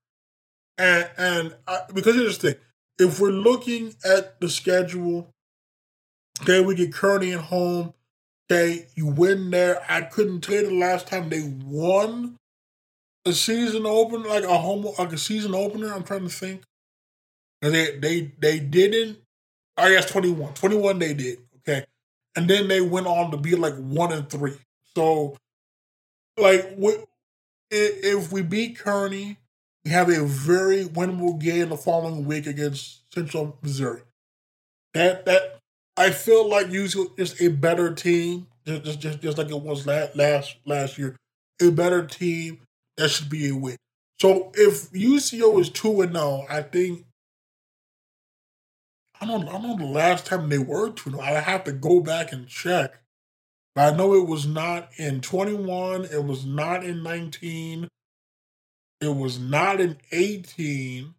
And, and I, because here's the thing if we're looking at the schedule, okay, we get Kearney at home. Okay, you win there. I couldn't tell you the last time they won a season opener, like a home, like a season opener. I'm trying to think. And they they they didn't. I guess 21. 21 they did. And then they went on to be like one and three. So, like, if we beat Kearney, we have a very winnable game the following week against Central Missouri. That that I feel like UCO is a better team, just just just like it was last last last year. A better team that should be a win. So if UCO is two and zero, I think I don't I don't know the last time they were two. Oh. I have to go back and check. But I know it was not in twenty one. It was not in nineteen. It was not in eighteen.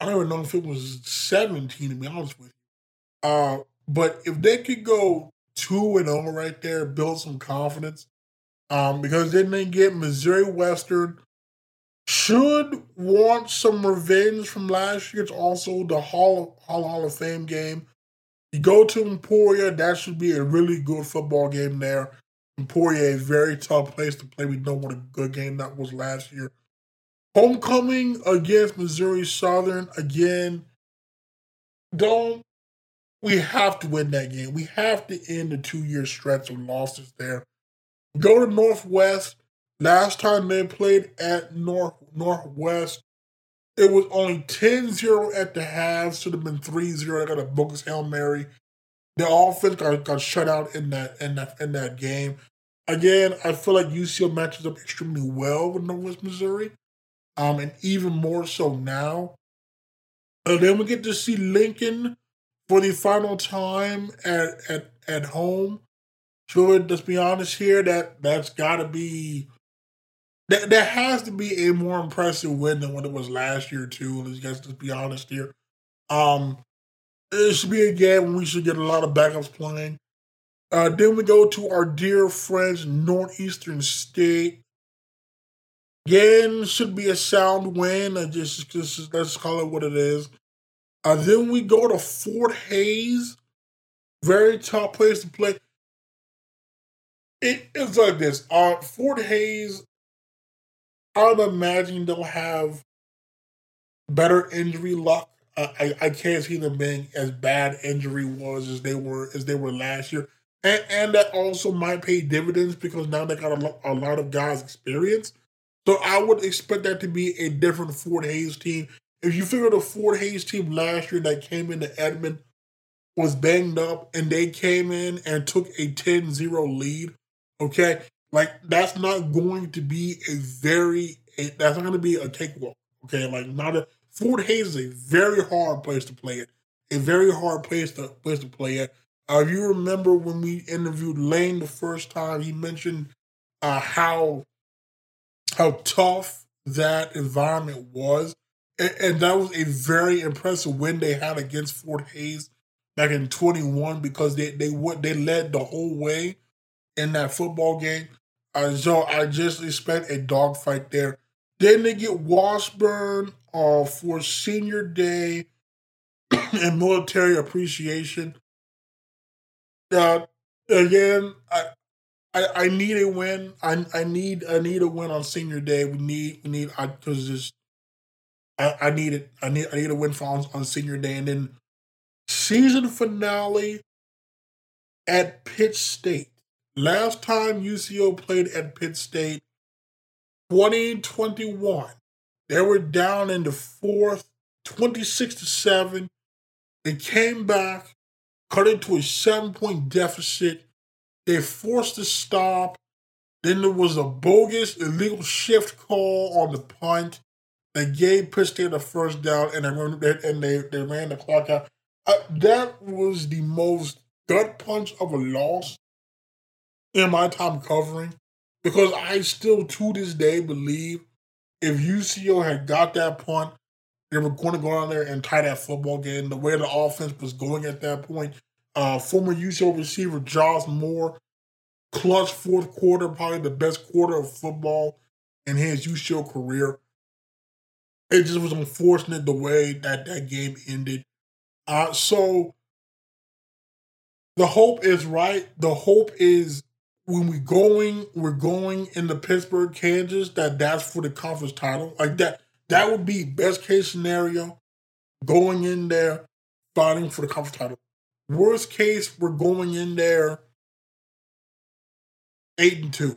I don't even know if it was seventeen. To be honest with you. Uh, but if they could go two and zero oh right there, build some confidence. Um, because then they get Missouri Western, should want some revenge from last year. It's also the Hall Hall, Hall of Fame game. You go to Emporia, that should be a really good football game there. Emporia, is a very tough place to play. We know what a good game that was last year. Homecoming against Missouri Southern again. Don't we have to win that game. We have to end the two year stretch of losses there. Go to Northwest. Last time they played at North Northwest, it was only 10-0 at the half. Should have been 3-0. I got a bogus Hail Mary. The offense got, got shut out in that in that in that game. Again, I feel like UCO matches up extremely well with Northwest Missouri. Um, and even more so now. And then we get to see Lincoln for the final time at at, at home. Sure, let's be honest here, that that's gotta be that that has to be a more impressive win than what it was last year too. Let's just, be honest here. Um It should be a game when we should get a lot of backups playing. Uh, then we go to our dear friends, Northeastern State. Again, should be a sound win. I just, just let's call it what it is. Uh, then we go to Fort Hays. Very tough place to play. It, it's like this. Uh, Fort Hays, I would imagine they'll have better injury luck. I, I can't see them being as bad injury was as they were as they were last year, and and that also might pay dividends because now they got a, lo- a lot of guys experience. So I would expect that to be a different Fort Hays team. If you figure the Fort Hays team last year that came into Edmond was banged up and they came in and took a 10-0 lead, okay? Like that's not going to be a very that's not going to be a cakewalk, okay? Like not a Fort Hays is a very hard place to play it. A very hard place to place to play it. Uh, you remember when we interviewed Lane the first time, he mentioned uh, how how tough that environment was, and, and, that was a very impressive win they had against Fort Hays back in 21 because they they went they led the whole way in that football game. So I just expect a dogfight there. Then they get Washburn uh, for Senior Day and Military Appreciation. Uh, again, I, I, I need a win. I I need I need a win on Senior Day. We need we need I because just I, I need it. I need I need a win for on, on Senior Day, and then season finale at Pitt State. Last time UCO played at Pitt State, 2021. They were down in the fourth, 26 to 7. They came back, cut into a seven point deficit. They forced a stop. Then there was a bogus illegal shift call on the punt. They gave Pitt State a first down and they ran, and they, they ran the clock out. Uh, that was the most gut punch of a loss in my time covering because I still to this day believe if UCO had got that punt, they were going to go out there and tie that football game. The way the offense was going at that point, uh, former UCO receiver Josh Moore, clutch fourth quarter, probably the best quarter of football in his UCO career. It just was unfortunate the way that that game ended. Uh, so the hope is right. The hope is when we going, we're going into Pittsburgh, Kansas. That that's for the conference title. Like that, that would be best case scenario. Going in there, fighting for the conference title. Worst case, we're going in there eight and two.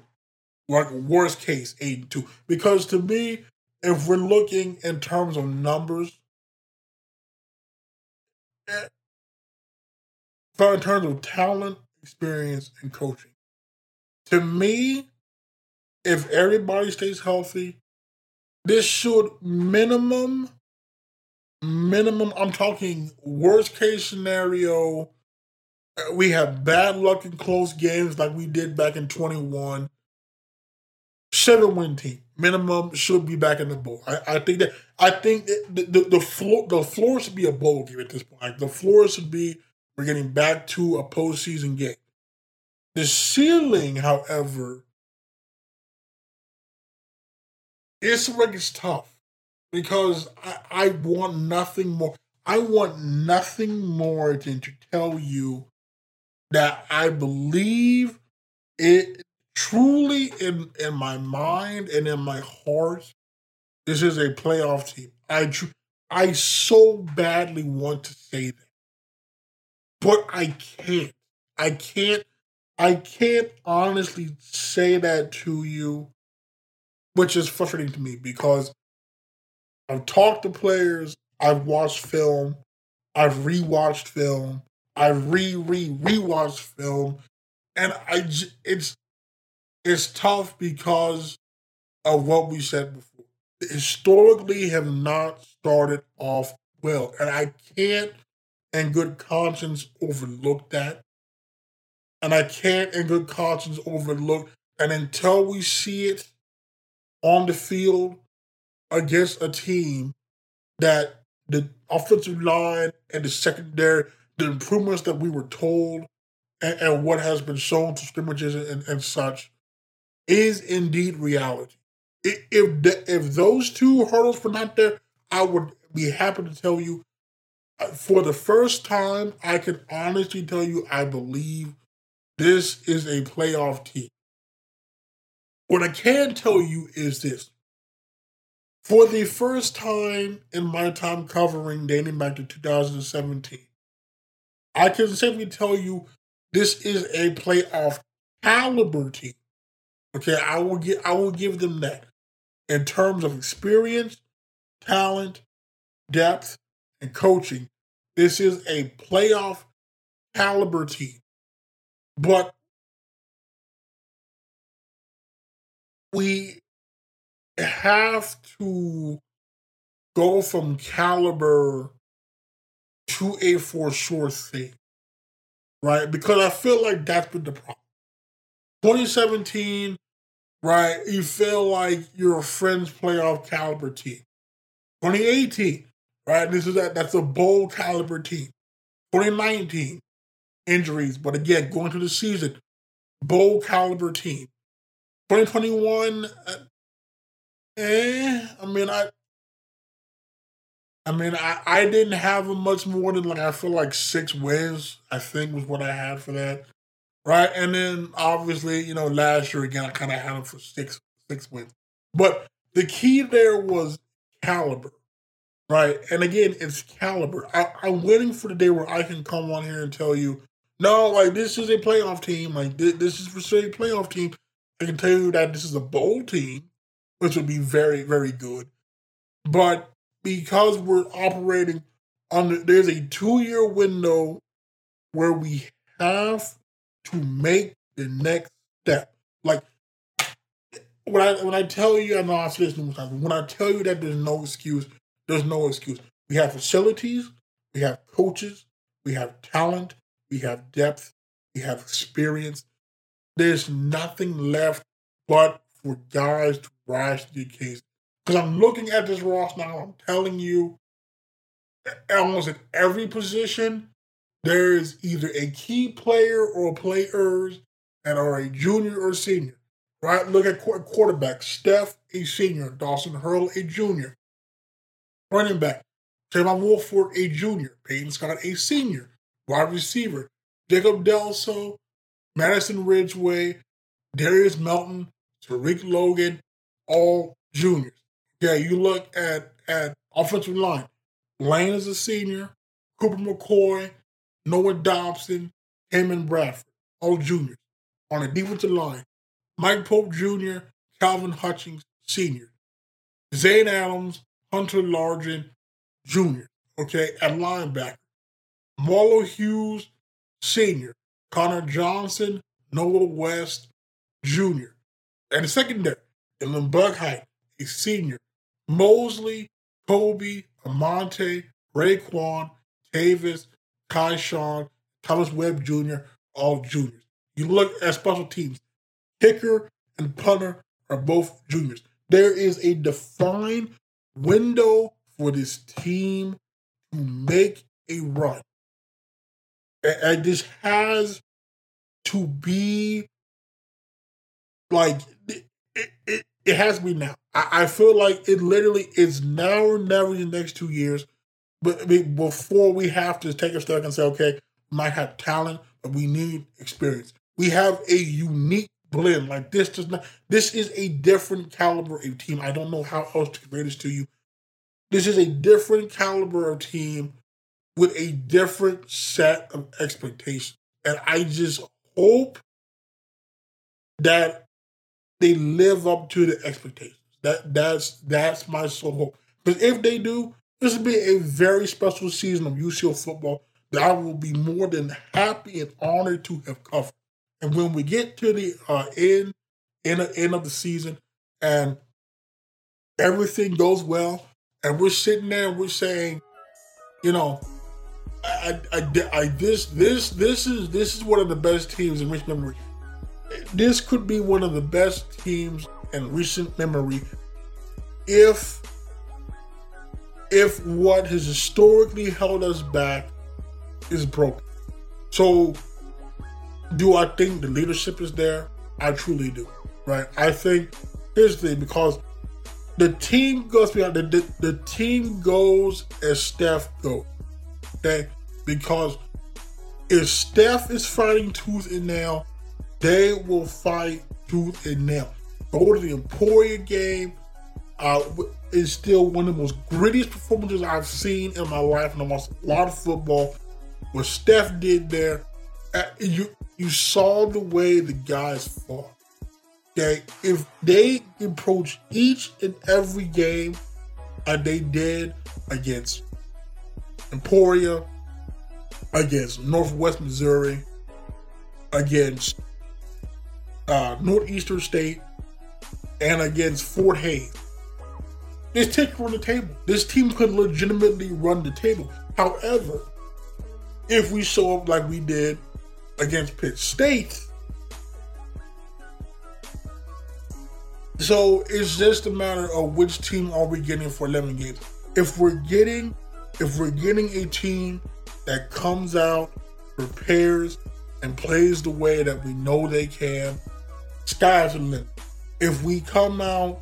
Like worst case, eight and two. Because to me, if we're looking in terms of numbers, eh, in terms of talent, experience, and coaching to me, if everybody stays healthy, this should minimum, minimum, I'm talking worst case scenario. Uh, we have bad luck in close games like we did back in 21. Seven win team minimum should be back in the bowl. I, I think that I think the, the, the floor the floor should be a bowl game at this point. The floor should be we're getting back to a postseason game. The ceiling, however, it's like it's tough because I, I want nothing more. I want nothing more than to tell you that I believe it truly in in my mind and in my heart. This is a playoff team. I tr- I so badly want to say that, but I can't. I can't I can't honestly say that to you, which is frustrating to me because I've talked to players, I've watched film, I've rewatched film, I've re re rewatched film, and I it's it's tough because of what we said before. Historically, have not started off well, and I can't, in good conscience, overlook that. And I can't, in good conscience, overlook. And until we see it on the field against a team that the offensive line and the secondary, the improvements that we were told, and, and what has been shown to scrimmages and, and such, is indeed reality. If the, if those two hurdles were not there, I would be happy to tell you. Uh, for the first time, I can honestly tell you, I believe this is a playoff team. What I can tell you is this for the first time in my time covering dating back to 2017, I can safely tell you this is a playoff caliber team. Okay, I will get I will give them that. In terms of experience, talent, depth, and coaching, this is a playoff caliber team. But we have to go from caliber to a for sure thing, right? Because I feel like that's been the problem. 2017, right? You feel like you're a friends playoff caliber team. 2018, right? This is that that's a bowl caliber team. 2019, injuries, but again, going through the season, bowl caliber team. 2021, uh, Eh, I mean, I, I mean, I, I didn't have much more than like I feel like six wins. I think was what I had for that, right? And then obviously, you know, last year again, I kind of had them for six six wins. But the key there was caliber, right? And again, it's caliber. I, I'm waiting for the day where I can come on here and tell you, no, like this is a playoff team. Like this, this is for sure a playoff team. I can tell you that this is a bowl team which would be very, very good. But because we're operating on, there's a two year window where we have to make the next step. Like when I when I tell you, I know I've said this numerous times. When I tell you that there's no excuse, there's no excuse. We have facilities, we have coaches, we have talent, we have depth, we have experience. There's nothing left but for guys to rise to the occasion. Because I'm looking at this roster now, I'm telling you, almost at every position, there is either a key player or players that are a junior or senior. Right? Look at quarterback. Steph, a senior. Dawson Hurl, a junior. Running back. Trevon Wolford, a junior. Peyton Scott, a senior. Wide receiver. Jacob Delso, Madison Ridgeway, Darius Melton, Tariq Logan, all juniors. Yeah, you look at at offensive line. Lane is a senior. Cooper McCoy, Noah Dobson, Eamon Bradford, all juniors. On the defensive line, Mike Pope Jr., Calvin Hutchings, senior. Zane Adams, Hunter Largent, junior. Okay, at linebacker. Marlo Hughes, senior. Connor Johnson, Noah West, junior. And the secondary, Dylan Buckheit, a senior. Mosley, Kobe, Amante, Raekwon, Tavis, Kai Sean, Thomas Webb Jr., all juniors. You look at special teams. Kicker and punter are both juniors. There is a defined window for this team to make a run. And this has to be like it, it, it has to be now. I, I feel like it literally is now or never in the next two years. But before we have to take a step and say, okay, might have talent, but we need experience. We have a unique blend. Like this does not. This is a different caliber of team. I don't know how else to convey this to you. This is a different caliber of team with a different set of expectations, and I just hope that they live up to the expectations. That that's that's my sole hope. Because if they do, this will be a very special season of UCO football that I will be more than happy and honored to have covered. And when we get to the uh, end, end, end of the season, and everything goes well, and we're sitting there and we're saying, you know, I, I, I, this this this is this is one of the best teams in recent memory this could be one of the best teams in recent memory if if what has historically held us back is broken. So, do I think the leadership is there? I truly do. Right? I think here's the thing because the team goes beyond the, the, the team goes as Steph goes. Okay? Because if Steph is fighting tooth and nail, they will fight tooth and nail. Go to the Emporia game. Uh, is still one of the most grittiest performances I've seen in my life, and I watched a lot of football. What Steph did there, uh, you you saw the way the guys fought. Okay, if they approach each and every game, and they did against Emporia, against Northwest Missouri, against uh, Northeastern State, and against Fort Hays. This team run the table. This team could legitimately run the table. However, if we show up like we did against Pitt State, so it's just a matter of which team are we getting for 11 games. If we're getting, if we're getting a team that comes out, prepares, and plays the way that we know they can, sky's the limit. If we come out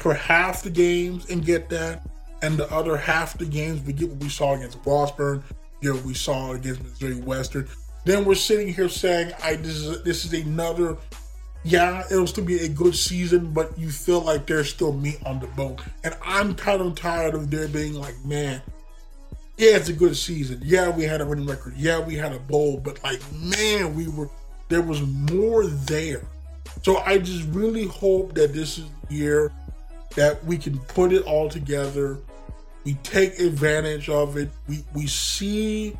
for half the games and get that, and the other half the games we get what we saw against Washburn, you know, we saw against Missouri Western, then we're sitting here saying, "I this is this is another." Yeah, it'll still be a good season, but you feel like there's still meat on the bone. And I'm kind of tired of there being like, man, yeah, it's a good season. Yeah, we had a winning record. Yeah, we had a bowl, but like, man, we were there was more there. So I just really hope that this is the year that we can put it all together. We take advantage of it. We we see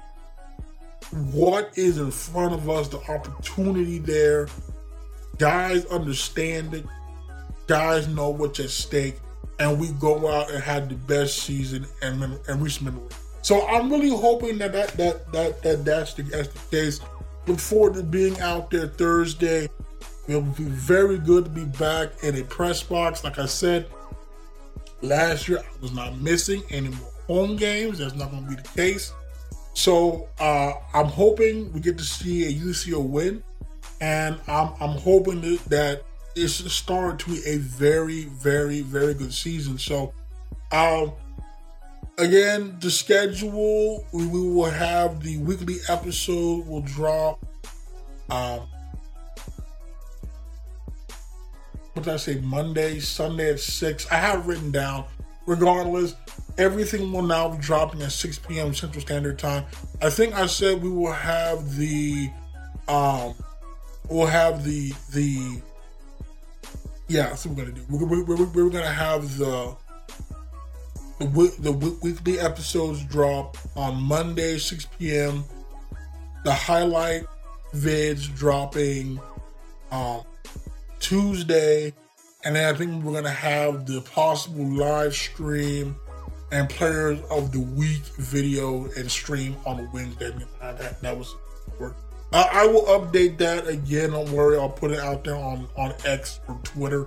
what is in front of us, the opportunity there. Guys understand it. Guys know what's at stake, and we go out and have the best season and and reach memory. So I'm really hoping that that that that, that that's, the, that's the case. Look forward to being out there Thursday. It will be very good to be back in a press box. Like I said, last year I was not missing any more home games. That's not going to be the case. So uh, I'm hoping we get to see a UCO win, and I'm, I'm hoping that it's a start to be a very, very, very good season. So, um, again, the schedule we will have the weekly episode will drop. Um, what did I say? Monday, Sunday at six. I have written down. Regardless, everything will now be dropping at 6 p.m. Central Standard Time. I think I said we will have the um we'll have the the yeah, what we're gonna do. We're, we're, we're, we're gonna have the the, the weekly episodes drop on Monday, 6 p.m. The highlight vids dropping um, Tuesday, and then I think we're gonna have the possible live stream and players of the week video and stream on Wednesday. That, that was Uh, I will update that again. Don't worry, I'll put it out there on on X or Twitter,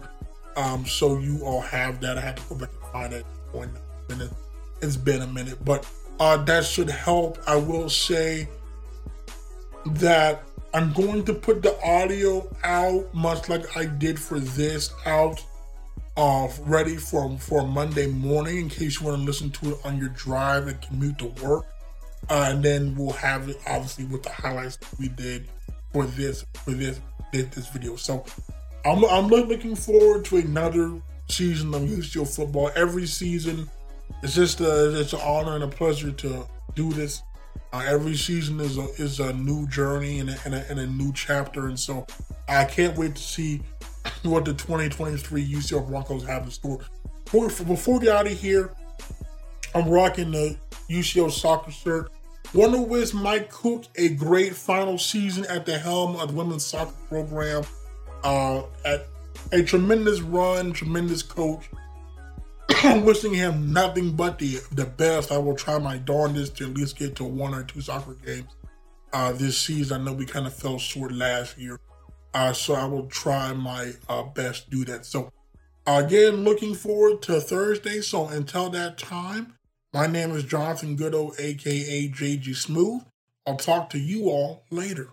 um, so you all have that. I had to go back and find it. It's been a minute, but uh, that should help. I will say that I'm going to put the audio out, much like I did for this, out uh, ready for for Monday morning in case you want to listen to it on your drive and commute to work. Uh, and then we'll have it obviously with the highlights we did for this for this this, this video. So I'm I'm looking forward to another season of UCO football. Every season it's just a, it's an honor and a pleasure to do this. Uh, every season is a is a new journey and a, and, a, and a new chapter, and so I can't wait to see what the 2023 UCO Broncos have in store. Before, before we get out of here, I'm rocking the UCO soccer shirt. To wish Mike Cook a great final season at the helm of the women's soccer program. Uh, at a tremendous run, tremendous coach. I'm wishing him nothing but the the best. I will try my darndest to at least get to one or two soccer games uh, this season. I know we kind of fell short last year, uh, so I will try my uh, best to do that. So, Again, looking forward to Thursday. So until that time, my name is Jonathan Goudeau, aka JG Smooth. I'll talk to you all later.